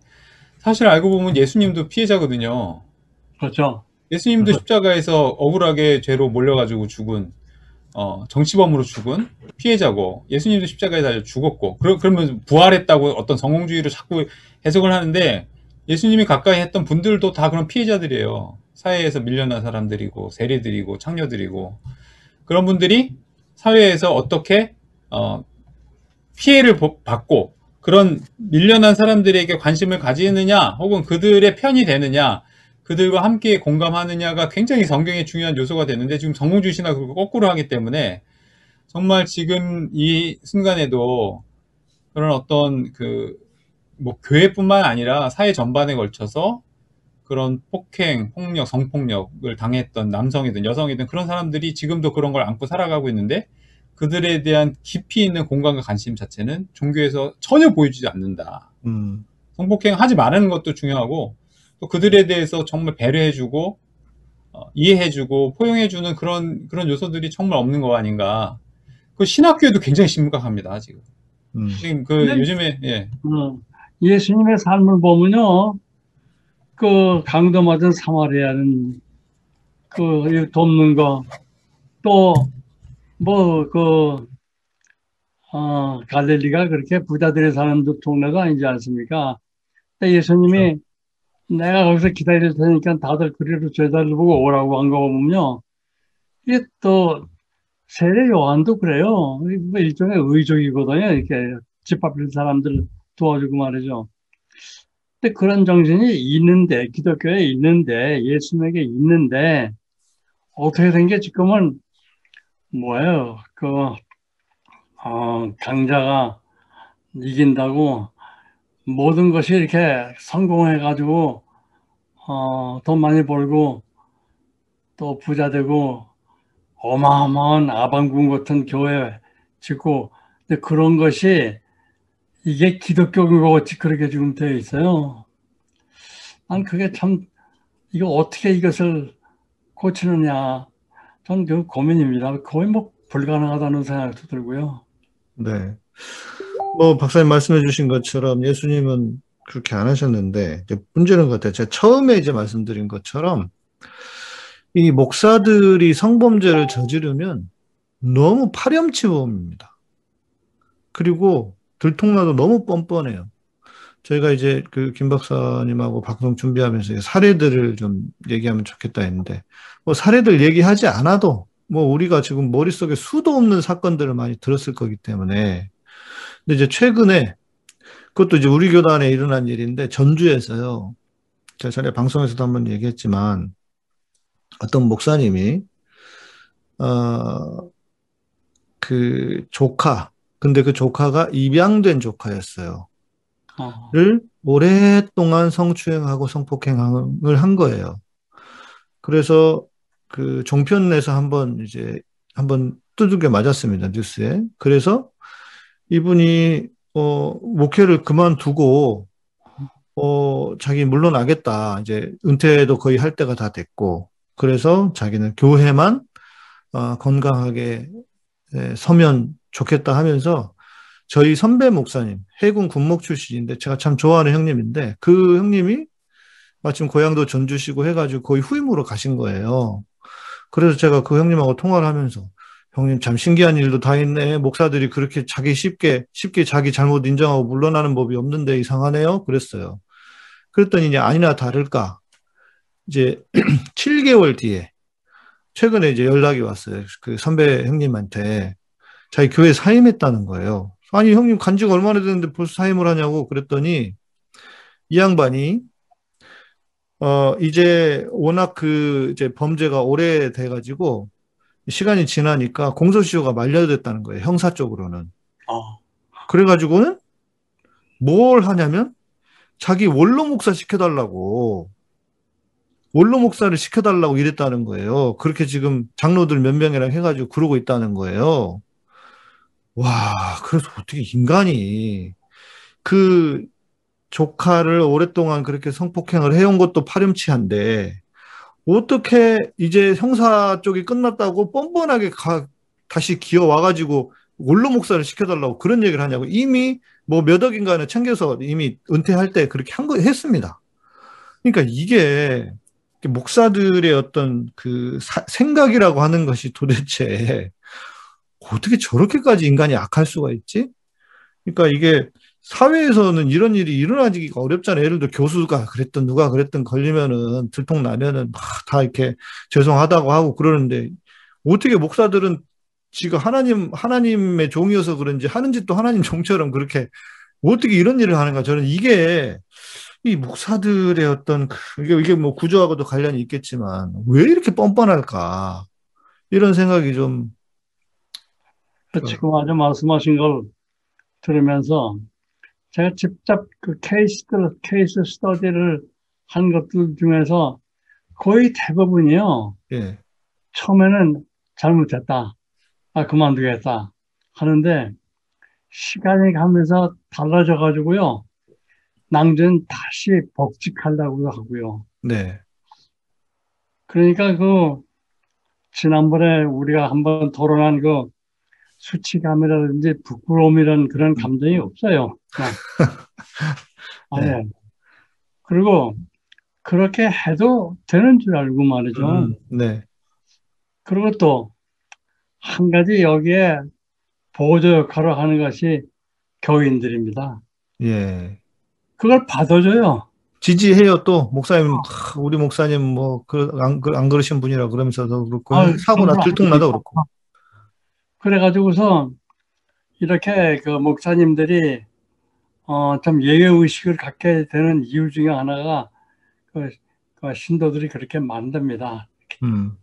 C: 사실 알고 보면 예수님도 피해자거든요.
B: 그렇죠.
C: 예수님도 십자가에서 억울하게 죄로 몰려가지고 죽은 어, 정치범으로 죽은 피해자고 예수님도 십자가에 달려 죽었고 그러, 그러면 부활했다고 어떤 성공주의로 자꾸 해석을 하는데 예수님이 가까이 했던 분들도 다 그런 피해자들이에요. 사회에서 밀려난 사람들이고 세리들이고 창녀들이고 그런 분들이 사회에서 어떻게 어, 피해를 보- 받고 그런 밀려난 사람들에게 관심을 가지느냐 혹은 그들의 편이 되느냐 그들과 함께 공감하느냐가 굉장히 성경의 중요한 요소가 되는데 지금 성공주의 신학을 거꾸로 하기 때문에 정말 지금 이 순간에도 그런 어떤 그 뭐 교회뿐만 아니라 사회 전반에 걸쳐서 그런 폭행, 폭력, 성폭력을 당했던 남성이든 여성이든 그런 사람들이 지금도 그런 걸 안고 살아가고 있는데 그들에 대한 깊이 있는 공감과 관심 자체는 종교에서 전혀 보여주지 않는다.
A: 음.
C: 성폭행 하지 말라는 것도 중요하고 또 그들에 대해서 정말 배려해주고 어, 이해해주고 포용해주는 그런 그런 요소들이 정말 없는 거 아닌가. 그 신학교에도 굉장히 심각합니다 지금.
A: 음.
C: 지금 그
B: 네.
C: 요즘에 예
B: 어, 예수님의 삶을 보면요, 그 강도 맞은 사마리아는 그 돕는 거, 또 뭐그 어, 갈릴리가 그렇게 부자들이 사는 동네가 아니지 않습니까? 근데 예수님이 내가 거기서 기다릴 테니까 다들 그리로 제자를 보고 오라고 한 거 보면요, 이게 또 세례 요한도 그래요. 뭐 일종의 의족이거든요. 이렇게 집합일 사람들 도와주고 말이죠. 근데 그런 정신이 있는데, 기독교에 있는데, 예수님에게 있는데, 어떻게 된 게 지금은 뭐예요? 그, 어, 강자가 이긴다고 모든 것이 이렇게 성공해가지고, 어, 돈 많이 벌고, 또 부자 되고, 어마어마한 아방궁 같은 교회 짓고, 근데 그런 것이 이게 기독교인 것 같이 그렇게 지금 되어 있어요. 난 그게 참, 이거 어떻게 이것을 고치느냐. 전그 고민입니다. 거의 뭐 불가능하다는 생각도 들고요.
A: 네. 뭐 박사님 말씀해 주신 것처럼 예수님은 그렇게 안 하셨는데 문제는 것 같아요. 제가 처음에 이제 말씀드린 것처럼 이 목사들이 성범죄를 저지르면 너무 파렴치범입니다. 그리고 들통나도 너무 뻔뻔해요. 저희가 이제 그 김 박사님하고 방송 준비하면서 사례들을 좀 얘기하면 좋겠다 했는데 뭐 사례들 얘기하지 않아도 뭐 우리가 지금 머릿속에 수도 없는 사건들을 많이 들었을 거기 때문에 근데 이제 최근에 그것도 이제 우리 교단에 일어난 일인데 전주에서요. 제가 전에 방송에서도 한번 얘기했지만 어떤 목사님이 어 그 조카 근데 그 조카가 입양된 조카였어요.
B: 어,
A: 를 오랫동안 성추행하고 성폭행을 한 거예요. 그래서 그 종편 내서 한번 이제 한번 두들겨 맞았습니다. 뉴스에. 그래서 이분이 어 목회를 그만두고 어 자기 물러나겠다. 이제 은퇴도 거의 할 때가 다 됐고 그래서 자기는 교회만 어, 건강하게 예, 서면 좋겠다 하면서 저희 선배 목사님, 해군 군목 출신인데 제가 참 좋아하는 형님인데 그 형님이 마침 고향도 전주시고 해가지고 거의 후임으로 가신 거예요. 그래서 제가 그 형님하고 통화를 하면서 형님 참 신기한 일도 다 있네. 목사들이 그렇게 자기 쉽게 쉽게 자기 잘못 인정하고 물러나는 법이 없는데 이상하네요. 그랬어요. 그랬더니 이제 아니나 다를까 이제 7개월 뒤에 최근에 이제 연락이 왔어요. 그 선배 형님한테 자기 교회 사임했다는 거예요. 아니 형님 간 지가 얼마나 됐는데 벌써 사임을 하냐고 그랬더니 이 양반이 어 이제 워낙 그 이제 범죄가 오래돼 가지고 시간이 지나니까 공소시효가 만료됐다는 거예요. 형사 쪽으로는.
B: 어,
A: 그래가지고는 뭘 하냐면 자기 원로 목사 시켜달라고 원로 목사를 시켜달라고 이랬다는 거예요. 그렇게 지금 장로들 몇 명이랑 해가지고 그러고 있다는 거예요. 와, 그래서 어떻게 인간이 그 조카를 오랫동안 그렇게 성폭행을 해온 것도 파렴치한데 어떻게 이제 형사 쪽이 끝났다고 뻔뻔하게 가- 다시 기어 와가지고 원로 목사를 시켜달라고 그런 얘기를 하냐고 이미 뭐 몇 억인가는 챙겨서 이미 은퇴할 때 그렇게 한 거 했습니다. 그러니까 이게 목사들의 어떤 그 사- 생각이라고 하는 것이 도대체 어떻게 저렇게까지 인간이 악할 수가 있지? 그러니까 이게 사회에서는 이런 일이 일어나기가 어렵잖아요. 예를 들어 교수가 그랬던 누가 그랬던 걸리면은 들통 나면은 막 다 이렇게 죄송하다고 하고 그러는데 어떻게 목사들은 지가 하나님 하나님의 종이어서 그런지 하는 짓도 하나님 종처럼 그렇게 어떻게 이런 일을 하는가? 저는 이게 이 목사들의 어떤 그- 이게 이게 뭐 구조하고도 관련이 있겠지만 왜 이렇게 뻔뻔할까? 이런 생각이
B: 좀그 지금 아주 말씀하신 걸 들으면서 제가 직접 그 케이스들, 케이스 스터디를 한 것들 중에서 거의 대부분이요.
A: 예.
B: 처음에는 잘못했다. 아, 그만두겠다. 하는데 시간이 가면서 달라져 가지고요. 낭전 다시 복직하려고 하고요.
A: 네.
B: 그러니까 그 지난번에 우리가 한번 토론한 그 수치감이라든지 부끄러움이라는 그런 감정이 없어요. 그냥. 아예. 그리고 그렇게 해도 되는 줄 알고 말이죠.
A: 음, 네.
B: 그리고 또 한 가지 여기에 보조 역할을 하는 것이 교인들입니다.
A: 예.
B: 그걸 받아줘요.
A: 지지해요 또 목사님 하, 우리 목사님 뭐그안 안 그러신 분이라 그러면서도 그렇고
B: 아유,
A: 사고나 들통나도 그렇고
B: 그래가지고서 이렇게 그 목사님들이 어, 좀 예외의식을 갖게 되는 이유 중에 하나가 그, 그 신도들이 그렇게 만듭니다.
A: 음,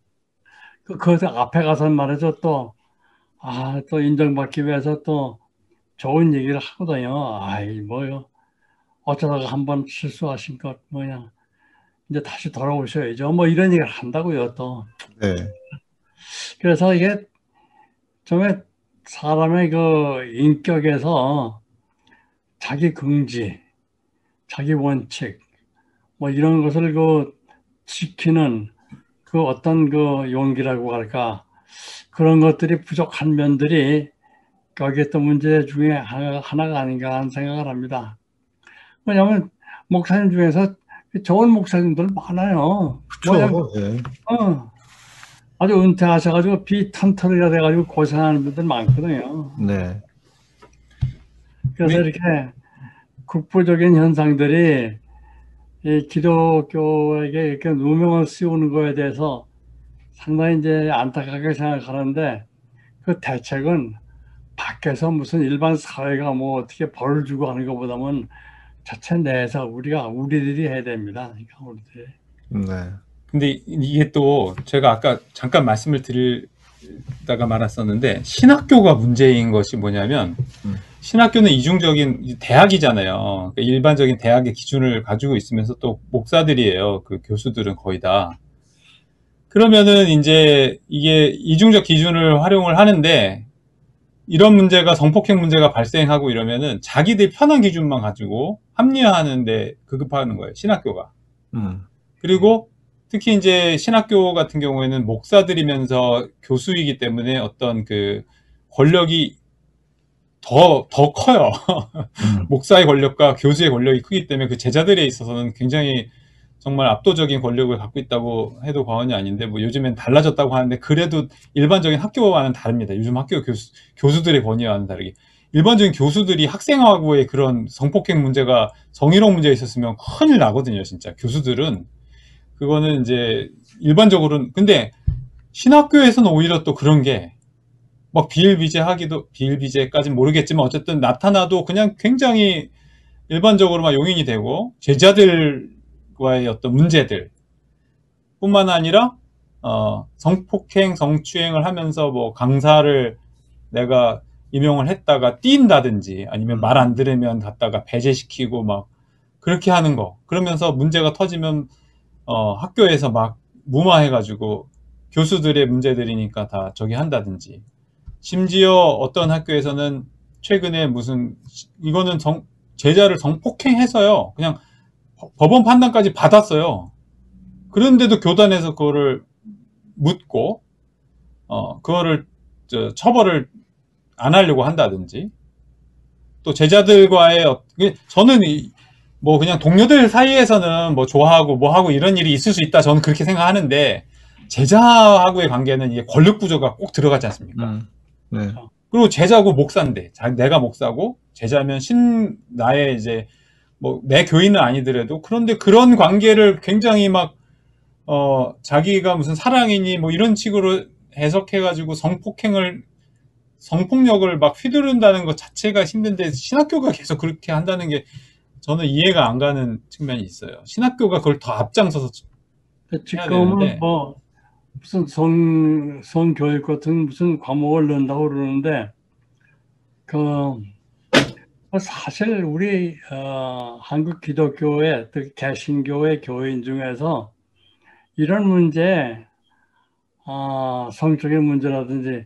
B: 그, 그 앞에 가서 말해서 또, 아, 또 인정받기 위해서 또 좋은 얘기를 하거든요. 아이, 뭐요. 어쩌다가 한번 실수하신 것, 뭐냐. 이제 다시 돌아오셔야죠. 뭐 이런 얘기를 한다고요, 또.
A: 네.
B: 그래서 이게 정말 사람의 그 인격에서 자기 긍지, 자기 원칙, 뭐 이런 것을 그 지키는 그 어떤 그 용기라고 할까 그런 것들이 부족한 면들이 거기에 또 문제 중에 하나- 하나가 아닌가 하는 생각을 합니다. 왜냐하면 목사님 중에서 좋은 목사님들 많아요.
A: 그렇죠. 예.
B: 어, 아주 은퇴하셔가지고 비탄털이라 돼가지고 고생하는 분들 많거든요.
A: 네.
B: 그래서
C: 미-
B: 이렇게 국부적인 현상들이 이 기독교에게 이렇게 누명을 씌우는 거에 대해서 상당히 이제 안타깝게 생각하는데 그 대책은 밖에서 무슨 일반 사회가 뭐 어떻게 벌을 주고 하는 것보다는 자체 내에서 우리가 우리들이 해야 됩니다. 그러니까 우리들이.
A: 네.
C: 근데 이- 이게 또 제가 아까 잠깐 말씀을 드리다가 말았었는데 신학교가 문제인 것이 뭐냐면
A: 음.
C: 신학교는 이중적인 대학이잖아요. 그러니까 일반적인 대학의 기준을 가지고 있으면서 또 목사들이에요. 그 교수들은 거의 다. 그러면은 이제 이게 이중적 기준을 활용을 하는데 이런 문제가 성폭행 문제가 발생하고 이러면은 자기들 편한 기준만 가지고 합리화하는데 급급하는 거예요. 신학교가.
A: 음,
C: 그리고 특히 이제 신학교 같은 경우에는 목사들이면서 교수이기 때문에 어떤 그 권력이 더, 더 커요.
A: 음,
C: 목사의 권력과 교수의 권력이 크기 때문에 그 제자들에 있어서는 굉장히 정말 압도적인 권력을 갖고 있다고 해도 과언이 아닌데, 뭐 요즘엔 달라졌다고 하는데, 그래도 일반적인 학교와는 다릅니다. 요즘 학교 교수, 교수들의 권위와는 다르게. 일반적인 교수들이 학생하고의 그런 성폭행 문제가 성희롱 문제가 있었으면 큰일 나거든요, 진짜. 교수들은. 그거는 이제 일반적으로는, 근데 신학교에서는 오히려 또 그런 게 막 비일비재하기도 비일비재까지는 모르겠지만 어쨌든 나타나도 그냥 굉장히 일반적으로 막 용인이 되고 제자들과의 어떤 문제들 뿐만 아니라 어, 성폭행, 성추행을 하면서 뭐 강사를 내가 임용을 했다가 뛴다든지 아니면 말 안 들으면 갖다가 배제시키고 막 그렇게 하는 거. 그러면서 문제가 터지면 어, 학교에서 막 무마해가지고 교수들의 문제들이니까 다 저기 한다든지. 심지어 어떤 학교에서는 최근에 무슨 이거는 정- 제자를 성폭행해서요. 그냥 법원 판단까지 받았어요. 그런데도 교단에서 그거를 묻고 어 그거를 저 처벌을 안 하려고 한다든지 또 제자들과의 어- 그 저는 이- 뭐 그냥 동료들 사이에서는 뭐 좋아하고 뭐 하고 이런 일이 있을 수 있다 저는 그렇게 생각하는데 제자하고의 관계는 이게 권력 구조가 꼭 들어가지 않습니까?
A: 음. 네.
C: 그리고 제자고 목사인데 자- 내가 목사고 제자면 신 나의 이제 뭐 내 교인은 아니더라도 그런데 그런 관계를 굉장히 막 어 자기가 무슨 사랑이니 뭐 이런 식으로 해석해가지고 성폭행을 성폭력을 막 휘두른다는 것 자체가 힘든데 신학교가 계속 그렇게 한다는 게 저는 이해가 안 가는 측면이 있어요. 신학교가 그걸 더 앞장서서 해야
B: 지금은. 뭐 무슨 성, 성교육 같은 무슨 과목을 넣는다고 그러는데 그뭐 사실 우리 어, 한국 기독교의 특히 개신교의 교인 중에서 이런 문제 아, 성적인 문제라든지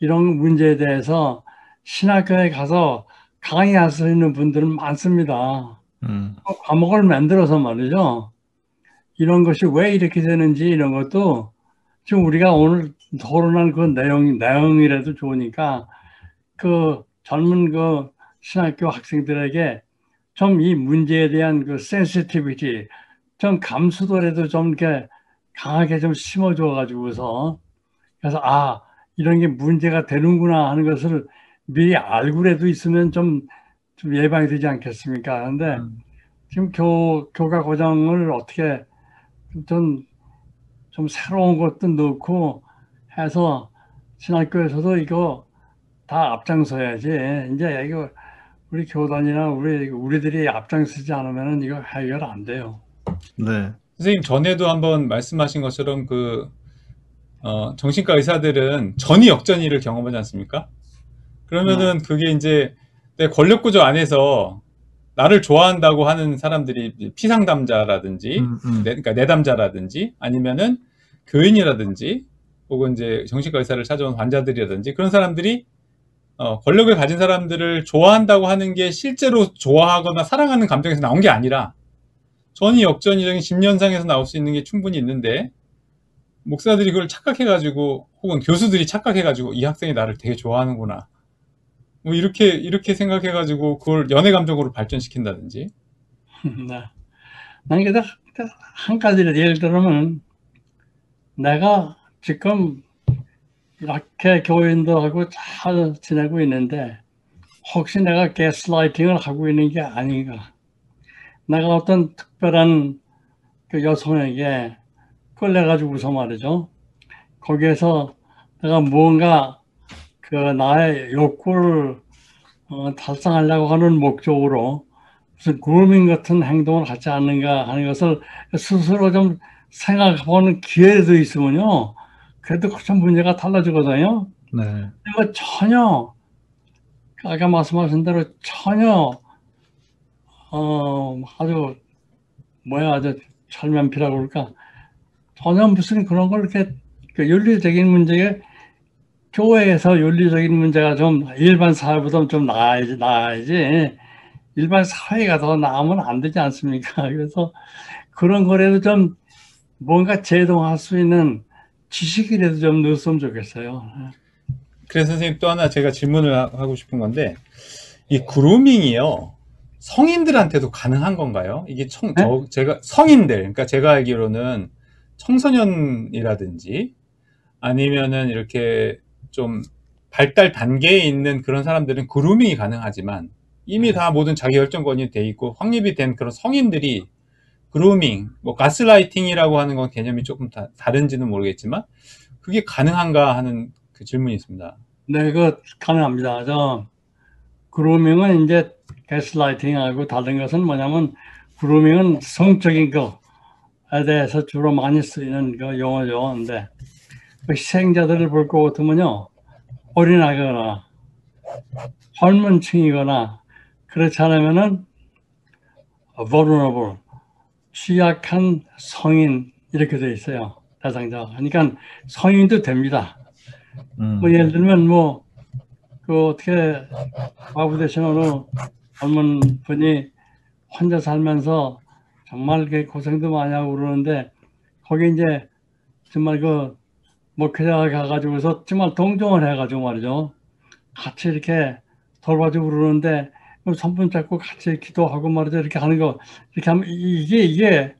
B: 이런 문제에 대해서 신학교에 가서 강의할 수 있는 분들은 많습니다.
A: 음.
B: 어, 과목을 만들어서 말이죠. 이런 것이 왜 이렇게 되는지 이런 것도 지금 우리가 오늘 토론한 그 내용, 내용이라도 좋으니까 그 젊은 그 신학교 학생들에게 좀 이 문제에 대한 그 sensitivity, 좀 감수도라도 좀 이렇게 강하게 좀 심어줘 가지고서 그래서 아, 이런 게 문제가 되는구나 하는 것을 미리 알고라도 있으면 좀, 좀 예방이 되지 않겠습니까? 그런데
A: 음.
B: 지금 교, 교과 과정을 어떻게 좀, 좀 새로운 것도 넣고 해서 신학교에서도 이거 다 앞장서야지. 이제 이거 우리 교단이나 우리, 우리들이 앞장서지 않으면 이거 해결 안 돼요.
A: 네.
C: 선생님 전에도 한번 말씀하신 것처럼 그 어, 정신과 의사들은 전이 역전이를 경험하지 않습니까? 그러면은 그게 이제 내 권력 구조 안에서 나를 좋아한다고 하는 사람들이 피상담자라든지
A: 음, 음.
C: 내, 그러니까 내담자라든지 아니면은 교인이라든지 혹은 이제 정신과 의사를 찾아온 환자들이라든지 그런 사람들이 어, 권력을 가진 사람들을 좋아한다고 하는 게 실제로 좋아하거나 사랑하는 감정에서 나온 게 아니라 전이 역전이적인 심리현상에서 나올 수 있는 게 충분히 있는데 목사들이 그걸 착각해가지고 혹은 교수들이 착각해가지고 이 학생이 나를 되게 좋아하는구나 뭐 이렇게 이렇게 생각해 가지고 그걸 연애 감정으로 발전시킨다든지
B: 네. 난 그래도 한 가지를 예를 들면 내가 지금 이렇게 교인도 하고 잘 지내고 있는데 혹시 내가 게스라이팅을 하고 있는 게 아닌가? 내가 어떤 특별한 그 여성에게 끌려가지고서 말이죠. 거기에서 내가 뭔가 그 나의 욕구를 어, 달성하려고 하는 목적으로 무슨 그루밍 같은 행동을 하지 않는가 하는 것을 스스로 좀 생각해보는 기회도 있으면요. 그래도 참 문제가 달라지거든요.
A: 네.
B: 이거 전혀 아까 말씀하신 대로 전혀 어 아주 뭐야 아주 철면피라고 그럴까 전혀 무슨 그런 걸 이렇게 그 윤리적인 문제에 교회에서 윤리적인 문제가 좀 일반 사회보다 좀 나아야지 나아야지 일반 사회가 더 나으면 안 되지 않습니까? 그래서 그런 거라도 좀 뭔가 제동할 수 있는 지식이라도 좀 넣었으면 좋겠어요.
C: 그래서 선생님 또 하나 제가 질문을 하- 하고 싶은 건데 이 그루밍이요 성인들한테도 가능한 건가요? 이게 청, 저, 제가 성인들 그러니까 제가 알기로는 청소년이라든지 아니면은 이렇게 좀 발달 단계에 있는 그런 사람들은 그루밍이 가능하지만 이미 다 모든 자기 결정권이 돼 있고 확립이 된 그런 성인들이 그루밍, 뭐 가스라이팅이라고 하는 건 개념이 조금 다, 다른지는 모르겠지만 그게 가능한가 하는 그 질문이 있습니다.
B: 네, 그 가능합니다. 저 그루밍은 이제 게스라이팅하고 다른 것은 뭐냐면 그루밍은 성적인 거에 대해서 주로 많이 쓰이는 그 용어죠. 근데 그 희생자들을 볼것 같으면요 어린아이거나 젊은층이거나 그렇지 않으면은 vulnerable 취약한 성인 이렇게 돼 있어요 대상자. 그러니까 성인도 됩니다.
A: 음.
B: 뭐 예를 들면 뭐 그 어떻게 과부 어느 젊은 분이 혼자 살면서 정말 그 고생도 많이 하고 그러는데 거기 이제 정말 그 목회자가 가가지고서 정말 동정을 해가지고 말이죠. 같이 이렇게 돌봐주고 그러는데 손분 잡고 같이 기도하고 말이죠. 이렇게 하는 거. 이렇게 하면 이- 이게 이게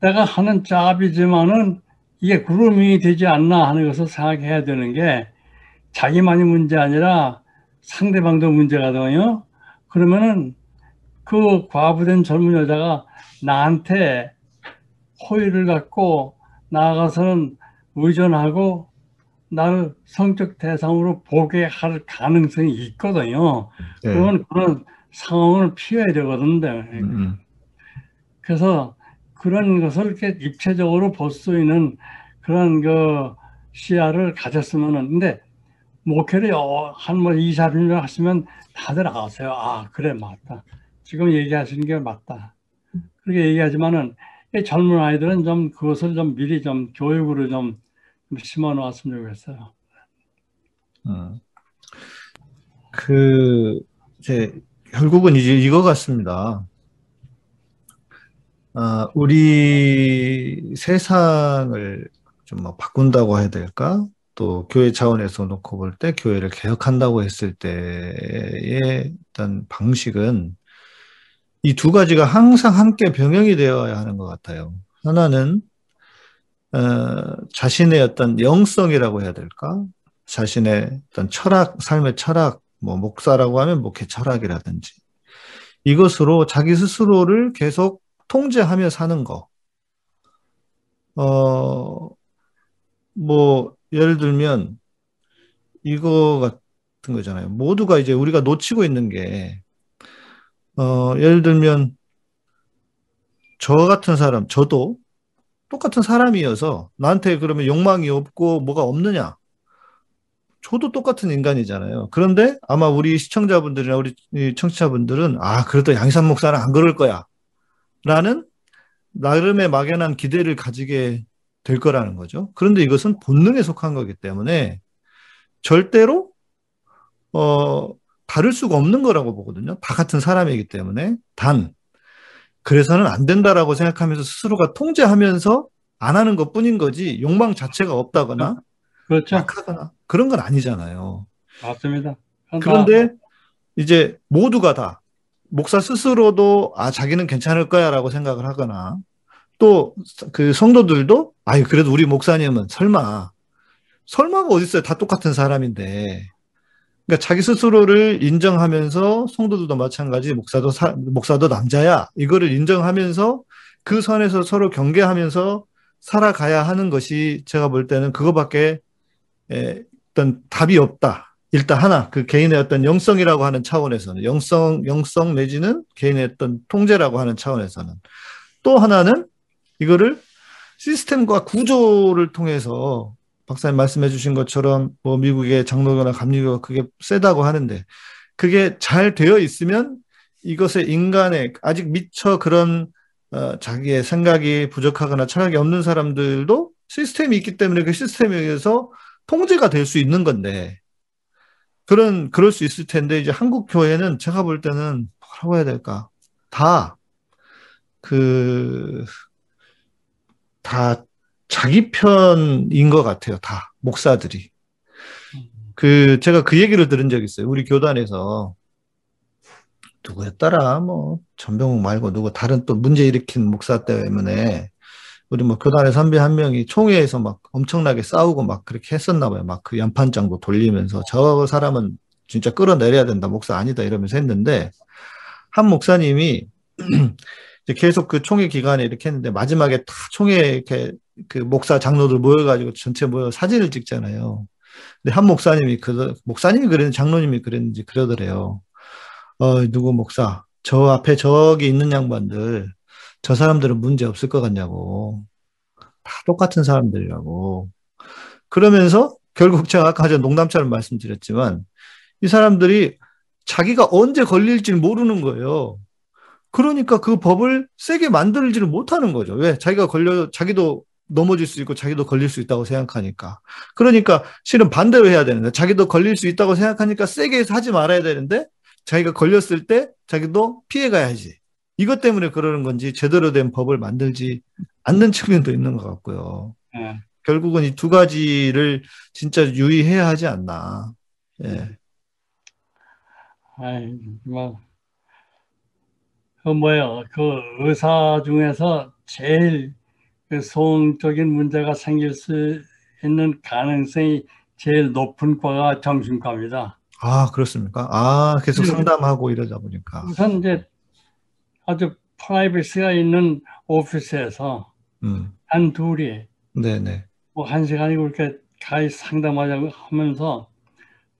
B: 내가 하는 잡이지만은 이게 그루밍이 되지 않나 하는 것을 생각해야 되는 게 자기만이 문제 아니라 상대방도 문제거든요. 그러면은 그 과부된 젊은 여자가 나한테 호의를 갖고 나아가서는 의존하고 나를 성적 대상으로 보게 할 가능성이 있거든요.
A: 네.
B: 그러면 그런 상황을 피해야 되거든요.
A: 음,
B: 그래서 그런 것을 이렇게 입체적으로 볼 수 있는 그런 그 시야를 가졌으면은 근데 목회를 한뭐 2, 30년 하시면 다들 아세요. 아, 그래, 맞다. 지금 얘기하시는 게 맞다. 그렇게 얘기하지만은 이 젊은 아이들은 좀 그것을 좀 미리 좀 교육으로 좀 심어 놓았으면 좋겠어요.
A: 음. 그, 이제, 결국은 이제 이거 같습니다. 아, 우리 세상을 좀 뭐 바꾼다고 해야 될까? 또 교회 차원에서 놓고 볼 때 교회를 개혁한다고 했을 때의 어떤 방식은 이 두 가지가 항상 함께 병행이 되어야 하는 것 같아요. 하나는 어, 자신의 어떤 영성이라고 해야 될까? 자신의 어떤 철학, 삶의 철학, 뭐 목사라고 하면 목회 철학이라든지 이것으로 자기 스스로를 계속 통제하며 사는 거. 어, 뭐 예를 들면 이거 같은 거잖아요. 모두가 이제 우리가 놓치고 있는 게 어, 예를 들면 저 같은 사람, 저도 똑같은 사람이어서 나한테 그러면 욕망이 없고 뭐가 없느냐? 저도 똑같은 인간이잖아요. 그런데 아마 우리 시청자분들이나 우리 이 청취자분들은 아, 그래도 양산 목사는 안 그럴 거야. 라는 나름의 막연한 기대를 가지게 될 거라는 거죠. 그런데 이것은 본능에 속한 거기 때문에 절대로 어, 다를 수가 없는 거라고 보거든요. 다 같은 사람이기 때문에. 단, 그래서는 안 된다라고 생각하면서 스스로가 통제하면서 안 하는 것 뿐인 거지, 욕망 자체가 없다거나,
B: 그렇죠.
A: 약하거나, 그런 건 아니잖아요.
B: 맞습니다. 다
A: 그런데 이제 모두가 다, 목사 스스로도, 아, 자기는 괜찮을 거야 라고 생각을 하거나, 또 그 성도들도, 아유, 그래도 우리 목사님은 설마, 설마가 어딨어요. 다 똑같은 사람인데. 그러니까 자기 스스로를 인정하면서 성도들도 마찬가지 목사도 사- 목사도 남자야 이거를 인정하면서 그 선에서 서로 경계하면서 살아가야 하는 것이 제가 볼 때는 그거밖에 에, 어떤 답이 없다. 일단 하나 그 개인의 어떤 영성이라고 하는 차원에서는 영성 영성 내지는 개인의 어떤 통제라고 하는 차원에서는 또 하나는 이거를 시스템과 구조를 통해서 박사님 말씀해 주신 것처럼 뭐 미국의 장로교나 감리교가 그게 세다고 하는데 그게 잘 되어 있으면 이것의 인간의 아직 미처 그런 어, 자기의 생각이 부족하거나 철학이 없는 사람들도 시스템이 있기 때문에 그 시스템에 의해서 통제가 될 수 있는 건데 그런 그럴 수 있을 텐데 이제 한국 교회는 제가 볼 때는 뭐라고 해야 될까? 다 그 다 자기 편인 것 같아요. 다 목사들이. 그 제가 그 얘기를 들은 적이 있어요. 우리 교단에서 누구였더라? 뭐 전병욱 말고 누구 다른 또 문제 일으킨 목사 때문에 우리 뭐 교단의 선배 한 명이 총회에서 막 엄청나게 싸우고 막 그렇게 했었나 봐요. 막 그 연판장도 돌리면서 저 사람은 진짜 끌어내려야 된다. 목사 아니다 이러면서 했는데 한 목사님이 계속 그 총회 기간에 이렇게 했는데 마지막에 다 총회 이렇게 그 목사 장로들 모여가지고 전체 모여 사진을 찍잖아요. 근데 한 목사님이 그 목사님이 그랬는지 장로님이 그랬는지 그러더래요. 어 누구 목사 저 앞에 저기 있는 양반들 저 사람들은 문제 없을 것 같냐고 다 똑같은 사람들이라고 그러면서 결국 제가 아까 전 농담처럼 말씀드렸지만 이 사람들이 자기가 언제 걸릴지 모르는 거예요. 그러니까 그 법을 세게 만들지를 못하는 거죠. 왜? 자기가 걸려, 자기도 넘어질 수 있고 자기도 걸릴 수 있다고 생각하니까. 그러니까 실은 반대로 해야 되는데 자기도 걸릴 수 있다고 생각하니까 세게 하지 말아야 되는데 자기가 걸렸을 때 자기도 피해 가야지. 이것 때문에 그러는 건지 제대로 된 법을 만들지 않는 측면도 있는 것 같고요.
B: 예.
A: 결국은 이 두 가지를 진짜 유의해야 하지 않나. 예.
B: 아이, 뭐, 그 뭐요, 그 의사 중에서 제일 그 소음적인 문제가 생길 수 있는 가능성이 제일 높은 과가 정신과입니다.
A: 아, 그렇습니까? 아, 계속
B: 네.
A: 상담하고 이러다 보니까.
B: 우선 이제 아주 프라이버시가 있는 오피스에서
A: 음,
B: 한 둘이
A: 네네.
B: 뭐 한 시간이고 이렇게 가히 상담하자고 하면서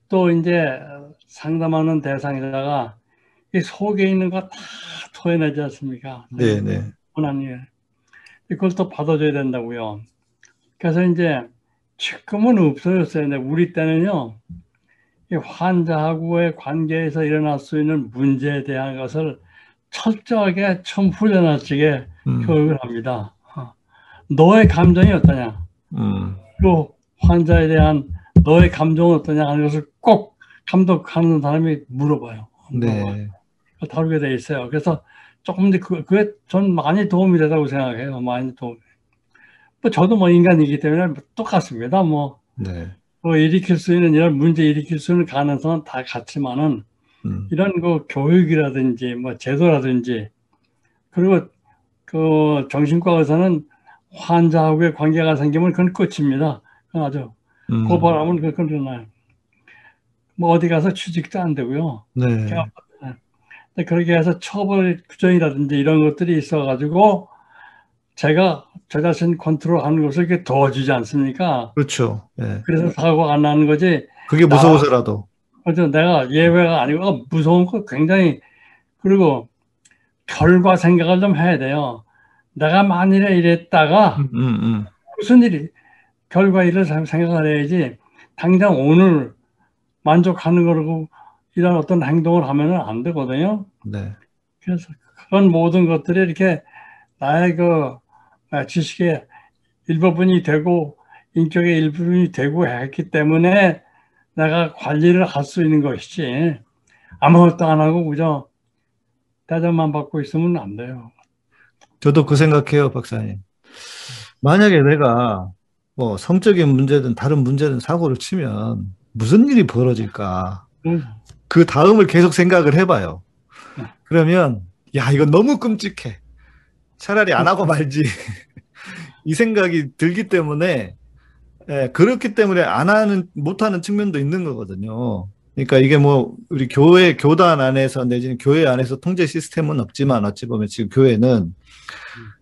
B: 또 이제 상담하는 대상에다가 이 속에 있는 거 다 토해내지 않습니까?
A: 네네.
B: 원하는 일. 이걸 또 받아줘야 된다고요. 그래서 이제 지금은 없어졌어요. 근데 우리 때는요, 이 환자하고의 관계에서 일어날 수 있는 문제에 대한 것을 철저하게 처음 훈련할지게
A: 음,
B: 교육을 합니다. 어. 너의 감정이 어떠냐?
A: 음,
B: 또 환자에 대한 너의 감정은 어떠냐 하는 것을 꼭 감독하는 사람이 물어봐요.
A: 네.
B: 다루게 돼 있어요. 그래서 조금 이제 그, 그게 전 많이 도움이 되다고 생각해요. 많이 도움. 뭐 저도 뭐 인간이기 때문에 똑같습니다. 뭐,
A: 네.
B: 뭐 일으킬 수 있는 이런 문제 일으킬 수 있는 가능성은 다 같지만은
A: 음,
B: 이런 그 교육이라든지 뭐 제도라든지 그리고 그 정신과 의사는 환자하고의 관계가 생기면 그건 끝입니다. 그건 아주
A: 음,
B: 고발하면 그건 끝나요. 뭐 어디 가서 취직도 안 되고요.
A: 네.
B: 그렇게 해서 처벌 규정이라든지 이런 것들이 있어가지고 제가 저 자신 컨트롤하는 것을 이렇게 도와주지 않습니까?
A: 그렇죠. 예.
B: 그래서 사고가 안 나는 거지.
A: 그게 무서워서라도.
B: 그래서 내가 예외가 아니고 어, 무서운 거 굉장히 그리고 결과 생각을 좀 해야 돼요. 내가 만일에 이랬다가
A: 음, 음,
B: 무슨 일이 결과 일을 잘 생각을 해야지 당장 오늘 만족하는 거라고 이런 어떤 행동을 하면은 안 되거든요.
A: 네.
B: 그래서 그런 모든 것들이 이렇게 나의 그 아, 지식의 일부분이 되고 인격의 일부분이 되고 했기 때문에 내가 관리를 할 수 있는 것이지 아무것도 안 하고 그저 대접만 받고 있으면 안 돼요.
A: 저도 그 생각해요, 박사님. 만약에 내가 뭐 성적인 문제든 다른 문제든 사고를 치면 무슨 일이 벌어질까?
B: 음,
A: 그 다음을 계속 생각을 해봐요.
B: 네.
A: 그러면, 야, 이건 너무 끔찍해. 차라리 안 하고 말지. 이 생각이 들기 때문에, 예, 그렇기 때문에 안 하는, 못 하는 측면도 있는 거거든요. 그러니까 이게 뭐, 우리 교회, 교단 안에서 내지는 교회 안에서 통제 시스템은 없지만, 어찌 보면 지금 교회는.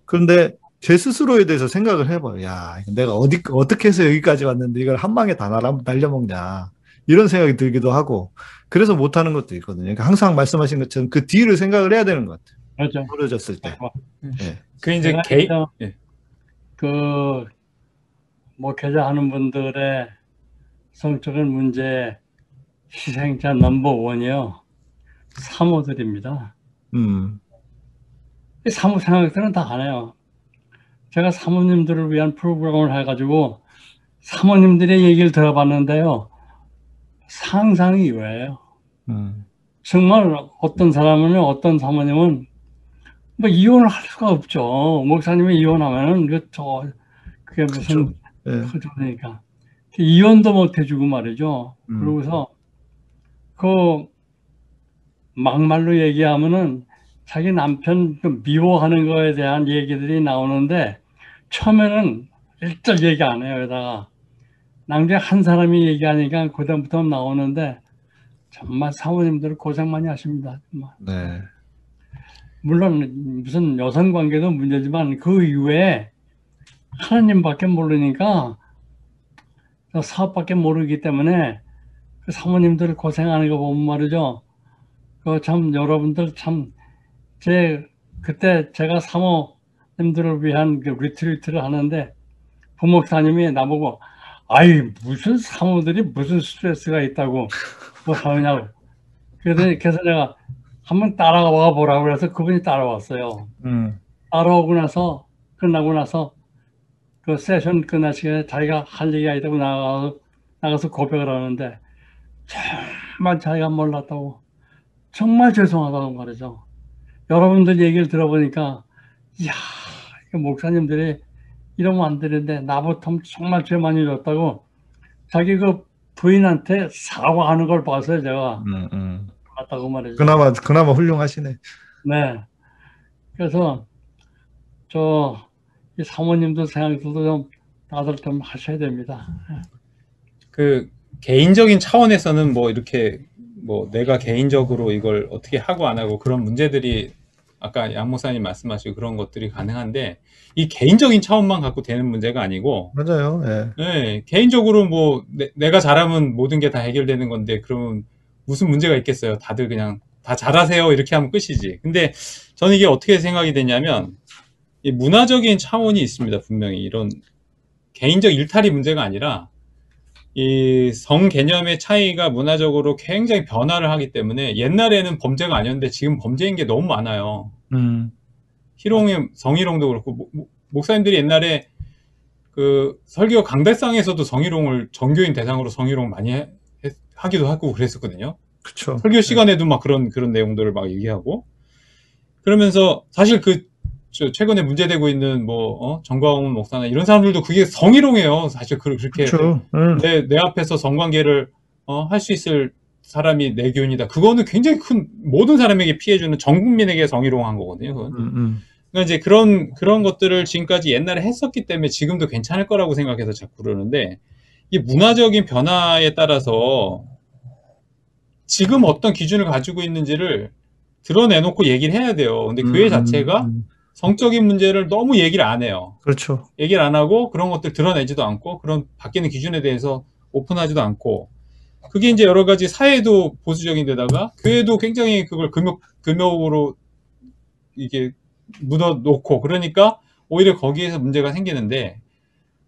A: 그런데 제 스스로에 대해서 생각을 해봐요. 야, 내가 어디, 어떻게 해서 여기까지 왔는데 이걸 한 방에 다 날아, 날려먹냐. 이런 생각이 들기도 하고, 그래서 못하는 것도 있거든요. 그러니까 항상 말씀하신 것처럼 그 뒤를 생각을 해야 되는 것 같아요.
B: 그렇죠.
A: 벌어졌을 때. 예.
C: 그 이제
B: 저-
C: 예.
B: 그 목회자하는 분들의 성적인 문제 희생자 넘버 원이요 사모들입니다.
A: 음,
B: 이 사모 생각들은 다 안 해요. 제가 사모님들을 위한 프로그램을 해가지고 사모님들의 얘기를 들어봤는데요. 상상이 이외예요.
A: 음,
B: 정말 어떤 사람은 어떤 사모님은 뭐 이혼을 할 수가 없죠. 목사님이 이혼하면은 그저 그게 무슨
A: 예.
B: 그러니까 이혼도 못 해주고 말이죠.
A: 음.
B: 그러고서 그 막말로 얘기하면은 자기 남편 그 미워하는 거에 대한 얘기들이 나오는데 처음에는 일절 얘기 안 해요. 여기다가 나중에 한 사람이 얘기하니까 그다음부터 나오는데 정말 사모님들 고생 많이 하십니다. 정말.
A: 네.
B: 물론 무슨 여성 관계도 문제지만 그 이후에 하나님밖에 모르니까 저 사업밖에 모르기 때문에 그 사모님들 고생하는 거 보면 말이죠. 그 참 여러분들 참 제 그때 제가 사모님들을 위한 그 리트리트를 하는데 부목사님이 나보고 아이 무슨 사모들이 무슨 스트레스가 있다고 뭐 하느냐고 그래서 그래서 내가 한번 따라와 보라고 해서 그분이 따라왔어요.
A: 음.
B: 따라오고 나서 끝나고 나서 그 세션 끝날 시간에 자기가 할 얘기가 있다고 나가서 나가서 고백을 하는데 정말 자기가 몰랐다고 정말 죄송하다고 말이죠. 여러분들 얘기를 들어보니까 이야 이 목사님들이 이러면 안 되는데 나부터 정말 죄 많이 졌다고 자기 그 부인한테 사과하는 걸 봤어요 제가
A: 음, 음.
B: 맞다고 말이죠.
A: 그나마 그나마 훌륭하시네.
B: 네. 그래서 저 이 사모님들 생각들도 좀 다들 좀 하셔야 됩니다.
C: 그 개인적인 차원에서는 뭐 이렇게 뭐 내가 개인적으로 이걸 어떻게 하고 안 하고 그런 문제들이 아까 양 목사님 말씀하시고 그런 것들이 가능한데 이 개인적인 차원만 갖고 되는 문제가 아니고
A: 맞아요. 예.
C: 네, 개인적으로 뭐 내, 가 잘하면 모든 게 다 해결되는 건데 그러면 무슨 문제가 있겠어요. 다들 그냥 다 잘하세요 이렇게 하면 끝이지. 근데 저는 이게 어떻게 생각이 되냐면 이 문화적인 차원이 있습니다. 분명히 이런 개인적 일탈이 문제가 아니라 이 성 개념의 차이가 문화적으로 굉장히 변화를 하기 때문에 옛날에는 범죄가 아니었는데 지금 범죄인 게 너무 많아요.
A: 음.
C: 희롱의 성희롱도 그렇고 목사님들이 옛날에 그 설교 강달상에서도 성희롱을 전교인 대상으로 성희롱 많이 해- 했- 하기도 하고 그랬었거든요.
A: 그쵸.
C: 설교 시간에도 막 그런 그런 내용들을 막 얘기하고 그러면서 사실 그저 최근에 문제되고 있는 뭐 어? 정광훈 목사나 이런 사람들도 그게 성희롱이에요. 사실 그- 그렇게.
A: 음.
C: 내, 내 앞에서 성관계를 어, 할 수 있을 사람이 내 교인이다. 그거는 굉장히 큰 모든 사람에게 피해주는 전 국민에게 성희롱한 거거든요. 그건.
A: 음, 음.
C: 그러니까 이제 그런 그런 것들을 지금까지 옛날에 했었기 때문에 지금도 괜찮을 거라고 생각해서 자꾸 그러는데 이 문화적인 변화에 따라서 지금 어떤 기준을 가지고 있는지를 드러내놓고 얘기를 해야 돼요. 근데 교회
A: 음,
C: 자체가
A: 음.
C: 성적인 문제를 너무 얘기를 안 해요.
A: 그렇죠.
C: 얘기를 안 하고 그런 것들 드러내지도 않고 그런 바뀌는 기준에 대해서 오픈하지도 않고 그게 이제 여러 가지 사회도 보수적인 데다가 교회도 굉장히 그걸 금욕 금욕으로 이게 묻어 놓고 그러니까 오히려 거기에서 문제가 생기는데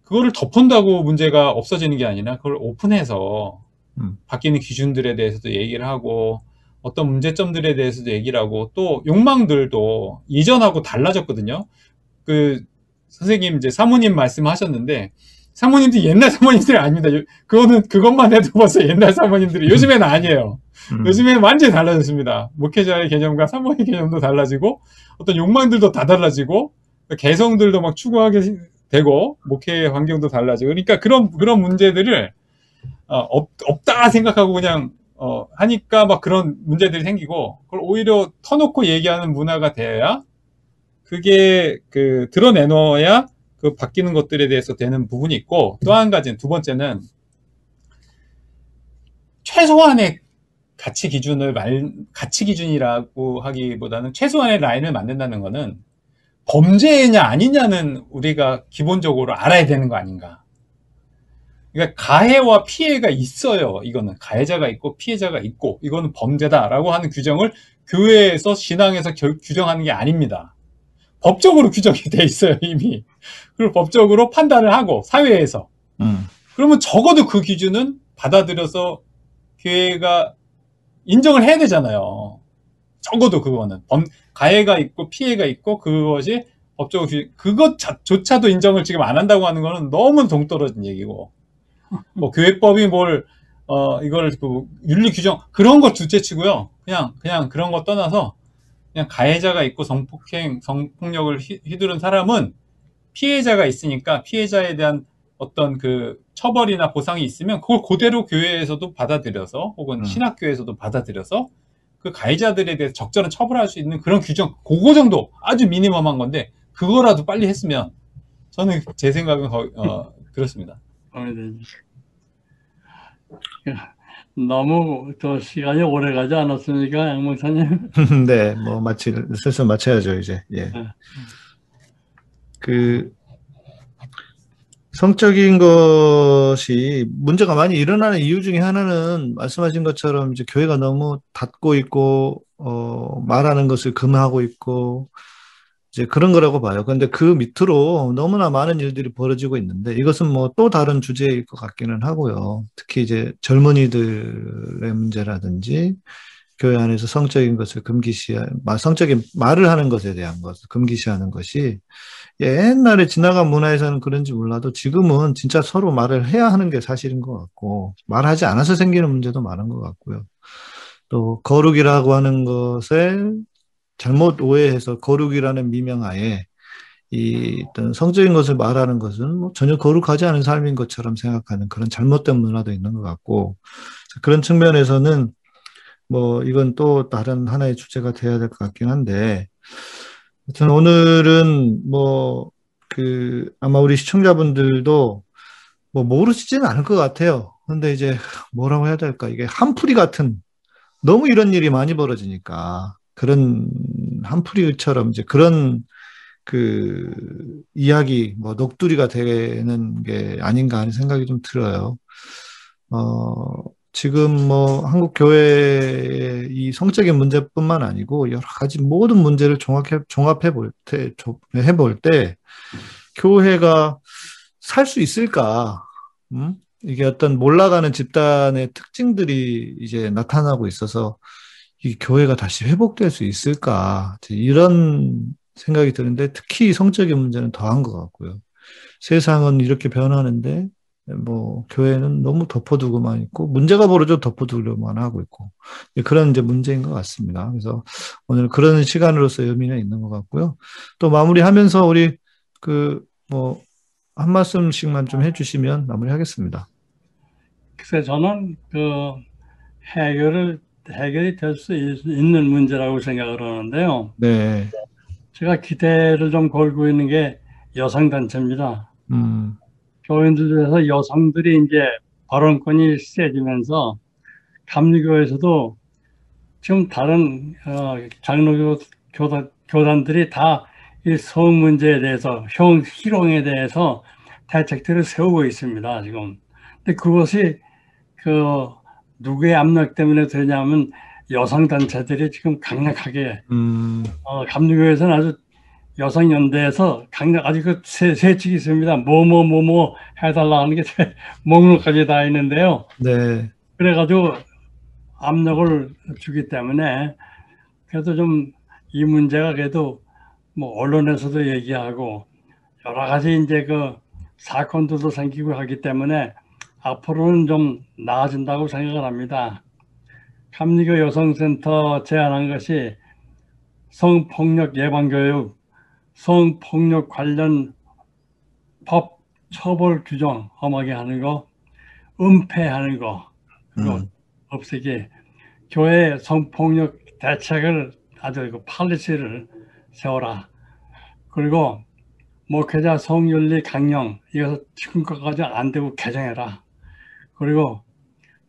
C: 그거를 덮은다고 문제가 없어지는 게 아니라 그걸 오픈해서
A: 음.
C: 바뀌는 기준들에 대해서도 얘기를 하고 어떤 문제점들에 대해서도 얘기를 하고 또 욕망들도 이전하고 달라졌거든요. 그 선생님 이제 사모님 말씀하셨는데 사모님들이 옛날 사모님들이 아닙니다. 요- 그거는 그것만 해도 벌써 옛날 사모님들이 요즘에는 아니에요.
A: 음.
C: 요즘에는 완전히 달라졌습니다. 목회자의 개념과 사모의 개념도 달라지고 어떤 욕망들도 다 달라지고 개성들도 막 추구하게 되고 목회 환경도 달라지고 그러니까 그런 그런 문제들을 어, 없, 없다 생각하고 그냥 어, 하니까 막 그런 문제들이 생기고 그걸 오히려 터놓고 얘기하는 문화가 돼야 그게 그 드러내놓아야 그 바뀌는 것들에 대해서 되는 부분이 있고 또 한 가지는 두 번째는 최소한의 가치 기준을 말 가치 기준이라고 하기보다는 최소한의 라인을 만든다는 거는 범죄냐 아니냐는 우리가 기본적으로 알아야 되는 거 아닌가. 그러니까 가해와 피해가 있어요. 이거는 가해자가 있고 피해자가 있고 이거는 범죄다라고 하는 규정을 교회에서 신앙에서 겨- 규정하는 게 아닙니다. 법적으로 규정이 돼 있어요 이미. 그리고 법적으로 판단을 하고 사회에서
A: 음.
C: 그러면 적어도 그 기준은 받아들여서 교회가 인정을 해야 되잖아요. 적어도 그거는 범, 가해가 있고 피해가 있고 그것이 법적으로 규- 그것조차도 인정을 지금 안 한다고 하는 거는 너무 동떨어진 얘기고 뭐 교회법이 뭘 어, 이걸 그 윤리 규정 그런 거 둘째치고요. 그냥 그냥 그런 거 떠나서 그냥 가해자가 있고 성폭행 성폭력을 휘- 휘두른 사람은 피해자가 있으니까 피해자에 대한 어떤 그 처벌이나 보상이 있으면 그걸 그대로 교회에서도 받아들여서 혹은
A: 음.
C: 신학교에서도 받아들여서 그 가해자들에 대해서 적절한 처벌할 수 있는 그런 규정 그거 정도 아주 미니멈한 건데 그거라도 빨리 했으면 저는 제 생각은 거의 어, 그렇습니다.
B: 어, 네. 너무 또 시간이 오래 가지 않았습니까, 양 목사님?
A: 네, 뭐 마치 슬슬 마쳐야죠 이제. 예.
B: 네.
A: 그 성적인 것이 문제가 많이 일어나는 이유 중에 하나는 말씀하신 것처럼 이제 교회가 너무 닫고 있고 어 말하는 것을 금하고 있고 이제 그런 거라고 봐요. 근데 그 밑으로 너무나 많은 일들이 벌어지고 있는데 이것은 뭐 또 다른 주제일 것 같기는 하고요. 특히 이제 젊은이들의 문제라든지 교회 안에서 성적인 것을 금기시하, 마- 성적인 말을 하는 것에 대한 것을 금기시하는 것이 옛날에 지나간 문화에서는 그런지 몰라도 지금은 진짜 서로 말을 해야 하는 게 사실인 것 같고 말하지 않아서 생기는 문제도 많은 것 같고요. 또 거룩이라고 하는 것을 잘못 오해해서 거룩이라는 미명하에 이 어떤 성적인 것을 말하는 것은 뭐 전혀 거룩하지 않은 삶인 것처럼 생각하는 그런 잘못된 문화도 있는 것 같고 그런 측면에서는 뭐 이건 또 다른 하나의 주제가 돼야 될 것 같긴 한데 하여튼 오늘은 뭐 그 아마 우리 시청자분들도 뭐 모르시지는 않을 것 같아요. 근데 이제 뭐라고 해야 될까? 이게 한풀이 같은 너무 이런 일이 많이 벌어지니까 그런 한풀이처럼 이제 그런 그 이야기 뭐 녹두리가 되는 게 아닌가 하는 생각이 좀 들어요. 어, 지금 뭐 한국 교회의 이 성적인 문제뿐만 아니고 여러 가지 모든 문제를 종합해 종합해 볼 때, 해볼 때 교회가 살 수 있을까? 음? 이게 어떤 몰라가는 집단의 특징들이 이제 나타나고 있어서 이 교회가 다시 회복될 수 있을까? 이런 생각이 드는데 특히 성적인 문제는 더한 것 같고요. 세상은 이렇게 변하는데 뭐 교회는 너무 덮어두고만 있고 문제가 벌어져 덮어두려고만 하고 있고 그런 이제 문제인 것 같습니다. 그래서 오늘 그런 시간으로서 의미는 있는 것 같고요. 또 마무리하면서 우리 그 뭐 한 말씀씩만 좀 해주시면 마무리하겠습니다.
B: 글쎄 저는 그 해결을 해결이 될 수 있는 문제라고 생각을 하는데요.
A: 네.
B: 제가 기대를 좀 걸고 있는 게 여성 단체입니다.
A: 음,
B: 교인들 중에서 여성들이 이제 발언권이 세지면서 감리교에서도 지금 다른 어, 장로교 교단, 교단들이 다이성 문제에 대해서 형 희롱에 대해서 대책들을 세우고 있습니다 지금. 근데 그것이 그 누구의 압력 때문에 되냐면 여성 단체들이 지금 강력하게
A: 음,
B: 어, 감리교에서는 아주 여성 연대에서 강력 아주 그 세, 세칙이 있습니다. 뭐 뭐 뭐 뭐 해달라 하는 게 목록까지 다 있는데요.
A: 네.
B: 그래가지고 압력을 주기 때문에 그래도 좀 이 문제가 그래도 뭐 언론에서도 얘기하고 여러 가지 이제 그 사건들도 생기고 하기 때문에 앞으로는 좀 나아진다고 생각을 합니다. 감리교 여성센터 제안한 것이 성폭력 예방교육, 성폭력 관련 법 처벌 규정 엄하게 하는 거, 은폐하는 거, 그거
A: 음,
B: 없애기, 교회 성폭력 대책을 아주 그 팔리시를 세워라. 그리고 목회자 성윤리 강령 이것을 지금까지 안 되고 개정해라. 그리고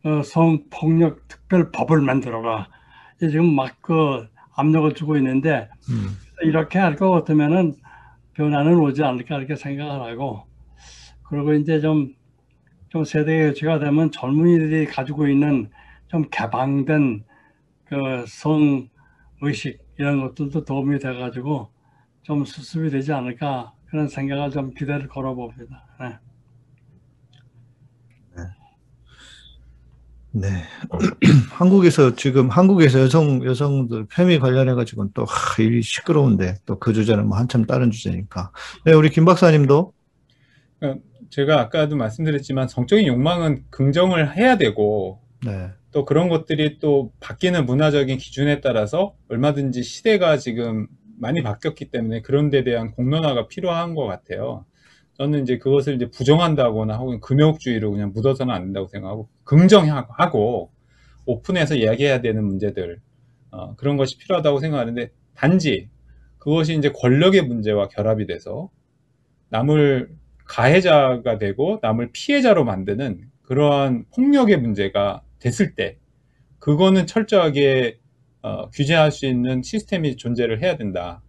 B: 어, 성폭력 특별법을 만들어라. 이제 지금 막 그 압력을 주고 있는데
A: 음,
B: 이렇게 할 것 같으면은 변화는 오지 않을까 이렇게 생각을 하고 그리고 이제 좀, 좀 세대 교체가 되면 젊은이들이 가지고 있는 좀 개방된 그 성 의식 이런 것들도 도움이 돼 가지고 좀 수습이 되지 않을까 그런 생각을 좀 기대를 걸어봅니다. 네.
A: 네. 한국에서 지금 한국에서 여성 여성들 페미 관련해 가지고는 또 하, 일이 시끄러운데 또 그 주제는 뭐 한참 다른 주제니까. 네, 우리 김 박사님도
C: 제가 아까도 말씀드렸지만 성적인 욕망은 긍정을 해야 되고
A: 네.
C: 또 그런 것들이 또 바뀌는 문화적인 기준에 따라서 얼마든지 시대가 지금 많이 바뀌었기 때문에 그런 데 대한 공론화가 필요한 것 같아요. 저는 이제 그것을 이제 부정한다거나 혹은 금욕주의로 그냥 묻어서는 안 된다고 생각하고 긍정하고 오픈해서 이야기해야 되는 문제들 어, 그런 것이 필요하다고 생각하는데 단지 그것이 이제 권력의 문제와 결합이 돼서 남을 가해자가 되고 남을 피해자로 만드는 그러한 폭력의 문제가 됐을 때 그거는 철저하게 어, 규제할 수 있는 시스템이 존재를 해야 된다.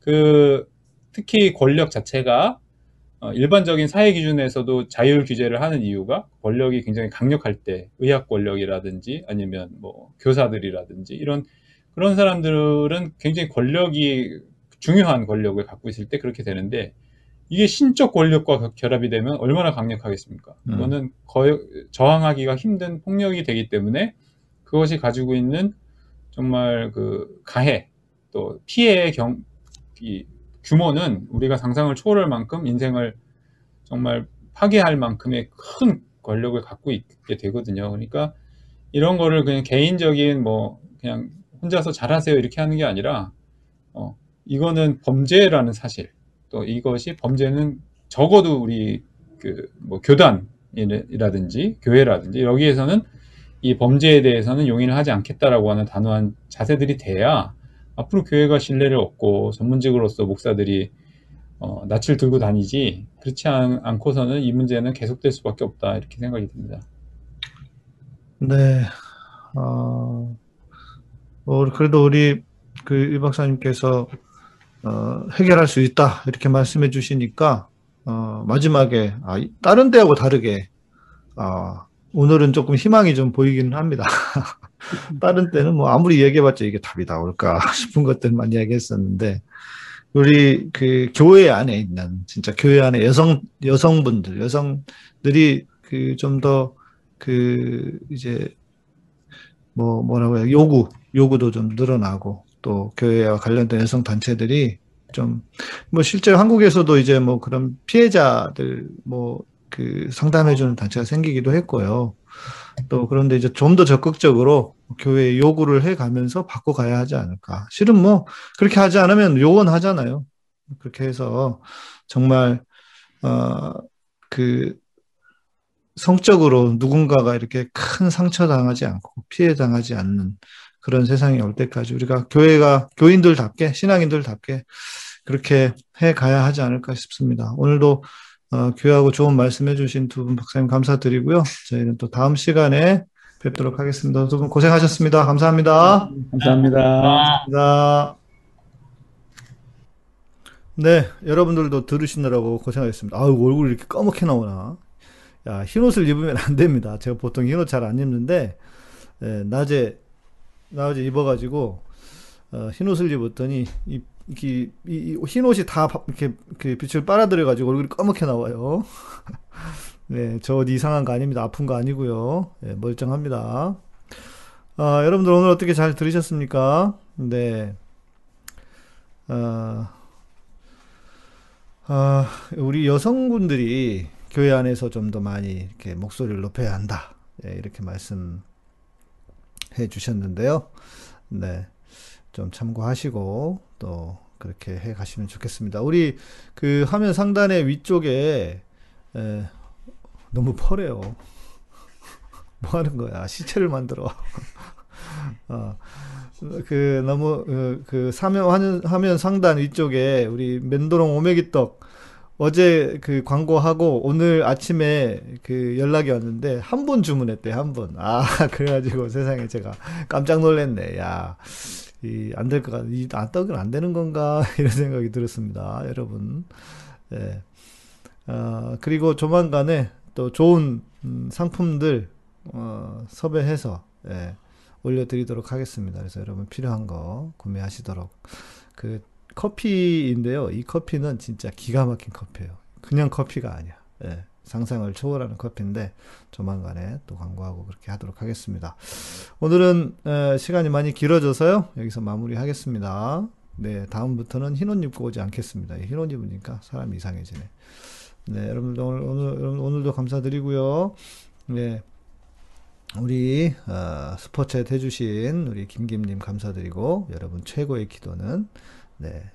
C: 그 특히 권력 자체가 어, 일반적인 사회 기준에서도 자율 규제를 하는 이유가 권력이 굉장히 강력할 때 의학 권력이라든지 아니면 뭐 교사들이라든지 이런 그런 사람들은 굉장히 권력이 중요한 권력을 갖고 있을 때 그렇게 되는데 이게 신적 권력과 결합이 되면 얼마나 강력하겠습니까?
A: 음.
C: 이거는 거의 저항하기가 힘든 폭력이 되기 때문에 그것이 가지고 있는 정말 그 가해 또 피해의 경, 이 규모는 우리가 상상을 초월할 만큼 인생을 정말 파괴할 만큼의 큰 권력을 갖고 있게 되거든요. 그러니까 이런 거를 그냥 개인적인 뭐 그냥 혼자서 잘하세요 이렇게 하는 게 아니라 어 이거는 범죄라는 사실 또 이것이 범죄는 적어도 우리 그 뭐 교단이라든지 교회라든지 여기에서는 이 범죄에 대해서는 용인을 하지 않겠다라고 하는 단호한 자세들이 돼야 앞으로 교회가 신뢰를 얻고 전문직으로서 목사들이 어, 낯을 들고 다니지 그렇지 않, 않고서는 이 문제는 계속될 수밖에 없다 이렇게 생각이 듭니다.
A: 네. 어, 어, 그래도 우리 그이 박사님께서 어, 해결할 수 있다 이렇게 말씀해 주시니까 어, 마지막에 아, 이- 다른 때하고 다르게 아, 오늘은 조금 희망이 좀 보이기는 합니다. 다른 때는 뭐 아무리 얘기해봤자 이게 답이 나올까 싶은 것들만 이야기했었는데 우리 그 교회 안에 있는 진짜 교회 안에 여성 여성분들 여성들이 그 좀 더 그 이제 뭐 뭐라고 해요 요구 요구도 좀 늘어나고 또 교회와 관련된 여성 단체들이 좀 뭐 실제 한국에서도 이제 뭐 그런 피해자들 뭐 그 상담해주는 단체가 생기기도 했고요. 또 그런데 이제 좀 더 적극적으로 교회에 요구를 해 가면서 바꿔가야 하지 않을까. 실은 뭐 그렇게 하지 않으면 요원 하잖아요. 그렇게 해서 정말 어그 성적으로 누군가가 이렇게 큰 상처 당하지 않고 피해 당하지 않는 그런 세상이 올 때까지 우리가 교회가 교인들답게 신앙인들답게 그렇게 해 가야 하지 않을까 싶습니다. 오늘도 어, 교회하고 좋은 말씀 해 주신 두 분 박사님 감사드리고요. 저희는 또 다음 시간에 뵙도록 하겠습니다. 두 분 고생하셨습니다. 감사합니다.
C: 감사합니다.
A: 감사합니다. 네, 여러분들도 들으시느라고 고생하셨습니다. 아유, 얼굴이 이렇게 까맣게 나오나. 야, 흰 옷을 입으면 안 됩니다. 제가 보통 흰 옷 잘 안 입는데, 예, 낮에, 낮에 입어가지고, 어, 흰 옷을 입었더니, 이, 이, 이, 흰 옷이 다 바- 이렇게, 그 빛을 빨아들여 가지고 얼굴이 까맣게 나와요. 네, 저 어디 이상한 거 아닙니다. 아픈 거 아니고요. 예, 멀쩡합니다. 아, 여러분들 오늘 어떻게 잘 들으셨습니까? 네. 아, 아, 우리 여성분들이 교회 안에서 좀 더 많이 이렇게 목소리를 높여야 한다. 예, 이렇게 말씀해 주셨는데요. 네. 좀 참고하시고 또 그렇게 해 가시면 좋겠습니다. 우리 그 화면 상단의 위쪽에 에, 너무 펄해요. 뭐 하는 거야? 시체를 만들어. 어, 그 너무 그, 그 사면 화면, 화면 상단 위쪽에 우리 맨도롱 오메기떡 어제 그 광고하고 오늘 아침에 그 연락이 왔는데 한 분 주문했대 한 분. 아 그래가지고 세상에 제가 깜짝 놀랐네. 야. 이, 안될 것 같, 이, 아, 떡은 안 되는 건가? 이런 생각이 들었습니다. 여러분. 예. 어, 그리고 조만간에 또 좋은 음, 상품들, 어, 섭외해서, 예, 올려드리도록 하겠습니다. 그래서 여러분 필요한 거 구매하시도록. 그, 커피인데요. 이 커피는 진짜 기가 막힌 커피예요. 그냥 커피가 아니야. 예. 상상을 초월하는 커피인데 조만간에 또 광고하고 그렇게 하도록 하겠습니다. 오늘은 에, 시간이 많이 길어져서요. 여기서 마무리하겠습니다. 네, 다음부터는 흰 옷 입고 오지 않겠습니다. 흰 옷 입으니까 사람이 이상해지네. 네, 여러분들 오늘, 오늘 오늘도 감사드리고요. 네. 우리 어, 스포츠에 해주신 우리 김김님 감사드리고 여러분 최고의 기도는 네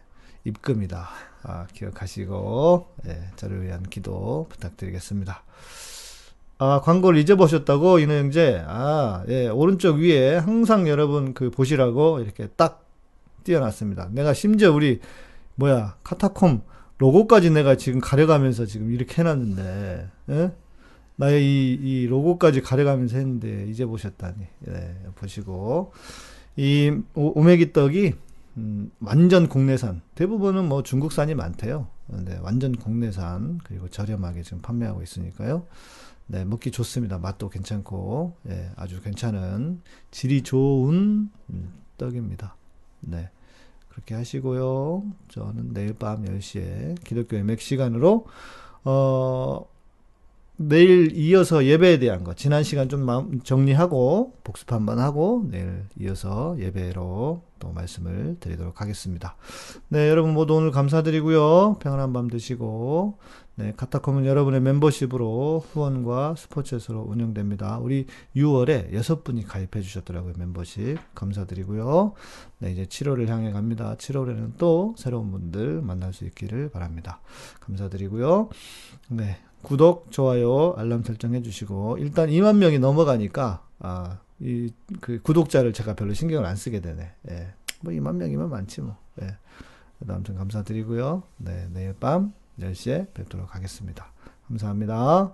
A: 입금이다 아, 기억하시고 예, 저를 위한 기도 부탁드리겠습니다. 아 광고를 잊어보셨다고 이노 형제 아 예, 오른쪽 위에 항상 여러분 그 보시라고 이렇게 딱 띄어놨습니다. 내가 심지어 우리 뭐야 카타콤 로고까지 내가 지금 가려가면서 지금 이렇게 해놨는데 예? 나의 이, 이 로고까지 가려가면서 했는데 이제 보셨다니. 예, 보시고 이 오- 오메기 떡이 음, 완전 국내산. 대부분은 뭐 중국산이 많대요. 근데 완전 국내산 그리고 저렴하게 지금 판매하고 있으니까요. 네, 먹기 좋습니다. 맛도 괜찮고, 예, 아주 괜찮은 질이 좋은 음, 떡입니다. 네. 그렇게 하시고요. 저는 내일 밤 10시에 기독교 예맥 시간으로, 어, 내일 이어서 예배에 대한 거, 지난 시간 좀 정리하고, 복습 한번 하고, 내일 이어서 예배로 또 말씀을 드리도록 하겠습니다. 네, 여러분 모두 오늘 감사드리고요. 평안한 밤 되시고, 네, 카타콤은 여러분의 멤버십으로 후원과 스포츠에서로 운영됩니다. 우리 6월에 여섯 분이 가입해 주셨더라고요, 멤버십. 감사드리고요. 네, 이제 7월을 향해 갑니다. 7월에는 또 새로운 분들 만날 수 있기를 바랍니다. 감사드리고요. 네, 구독, 좋아요, 알람 설정해 주시고, 일단 2만 명이 넘어가니까, 아, 이, 그 구독자를 제가 별로 신경을 안 쓰게 되네. 예. 뭐 2만 명이면 많지 뭐. 예. 아무튼 감사드리고요. 네, 내일 밤 10시에 뵙도록 하겠습니다. 감사합니다.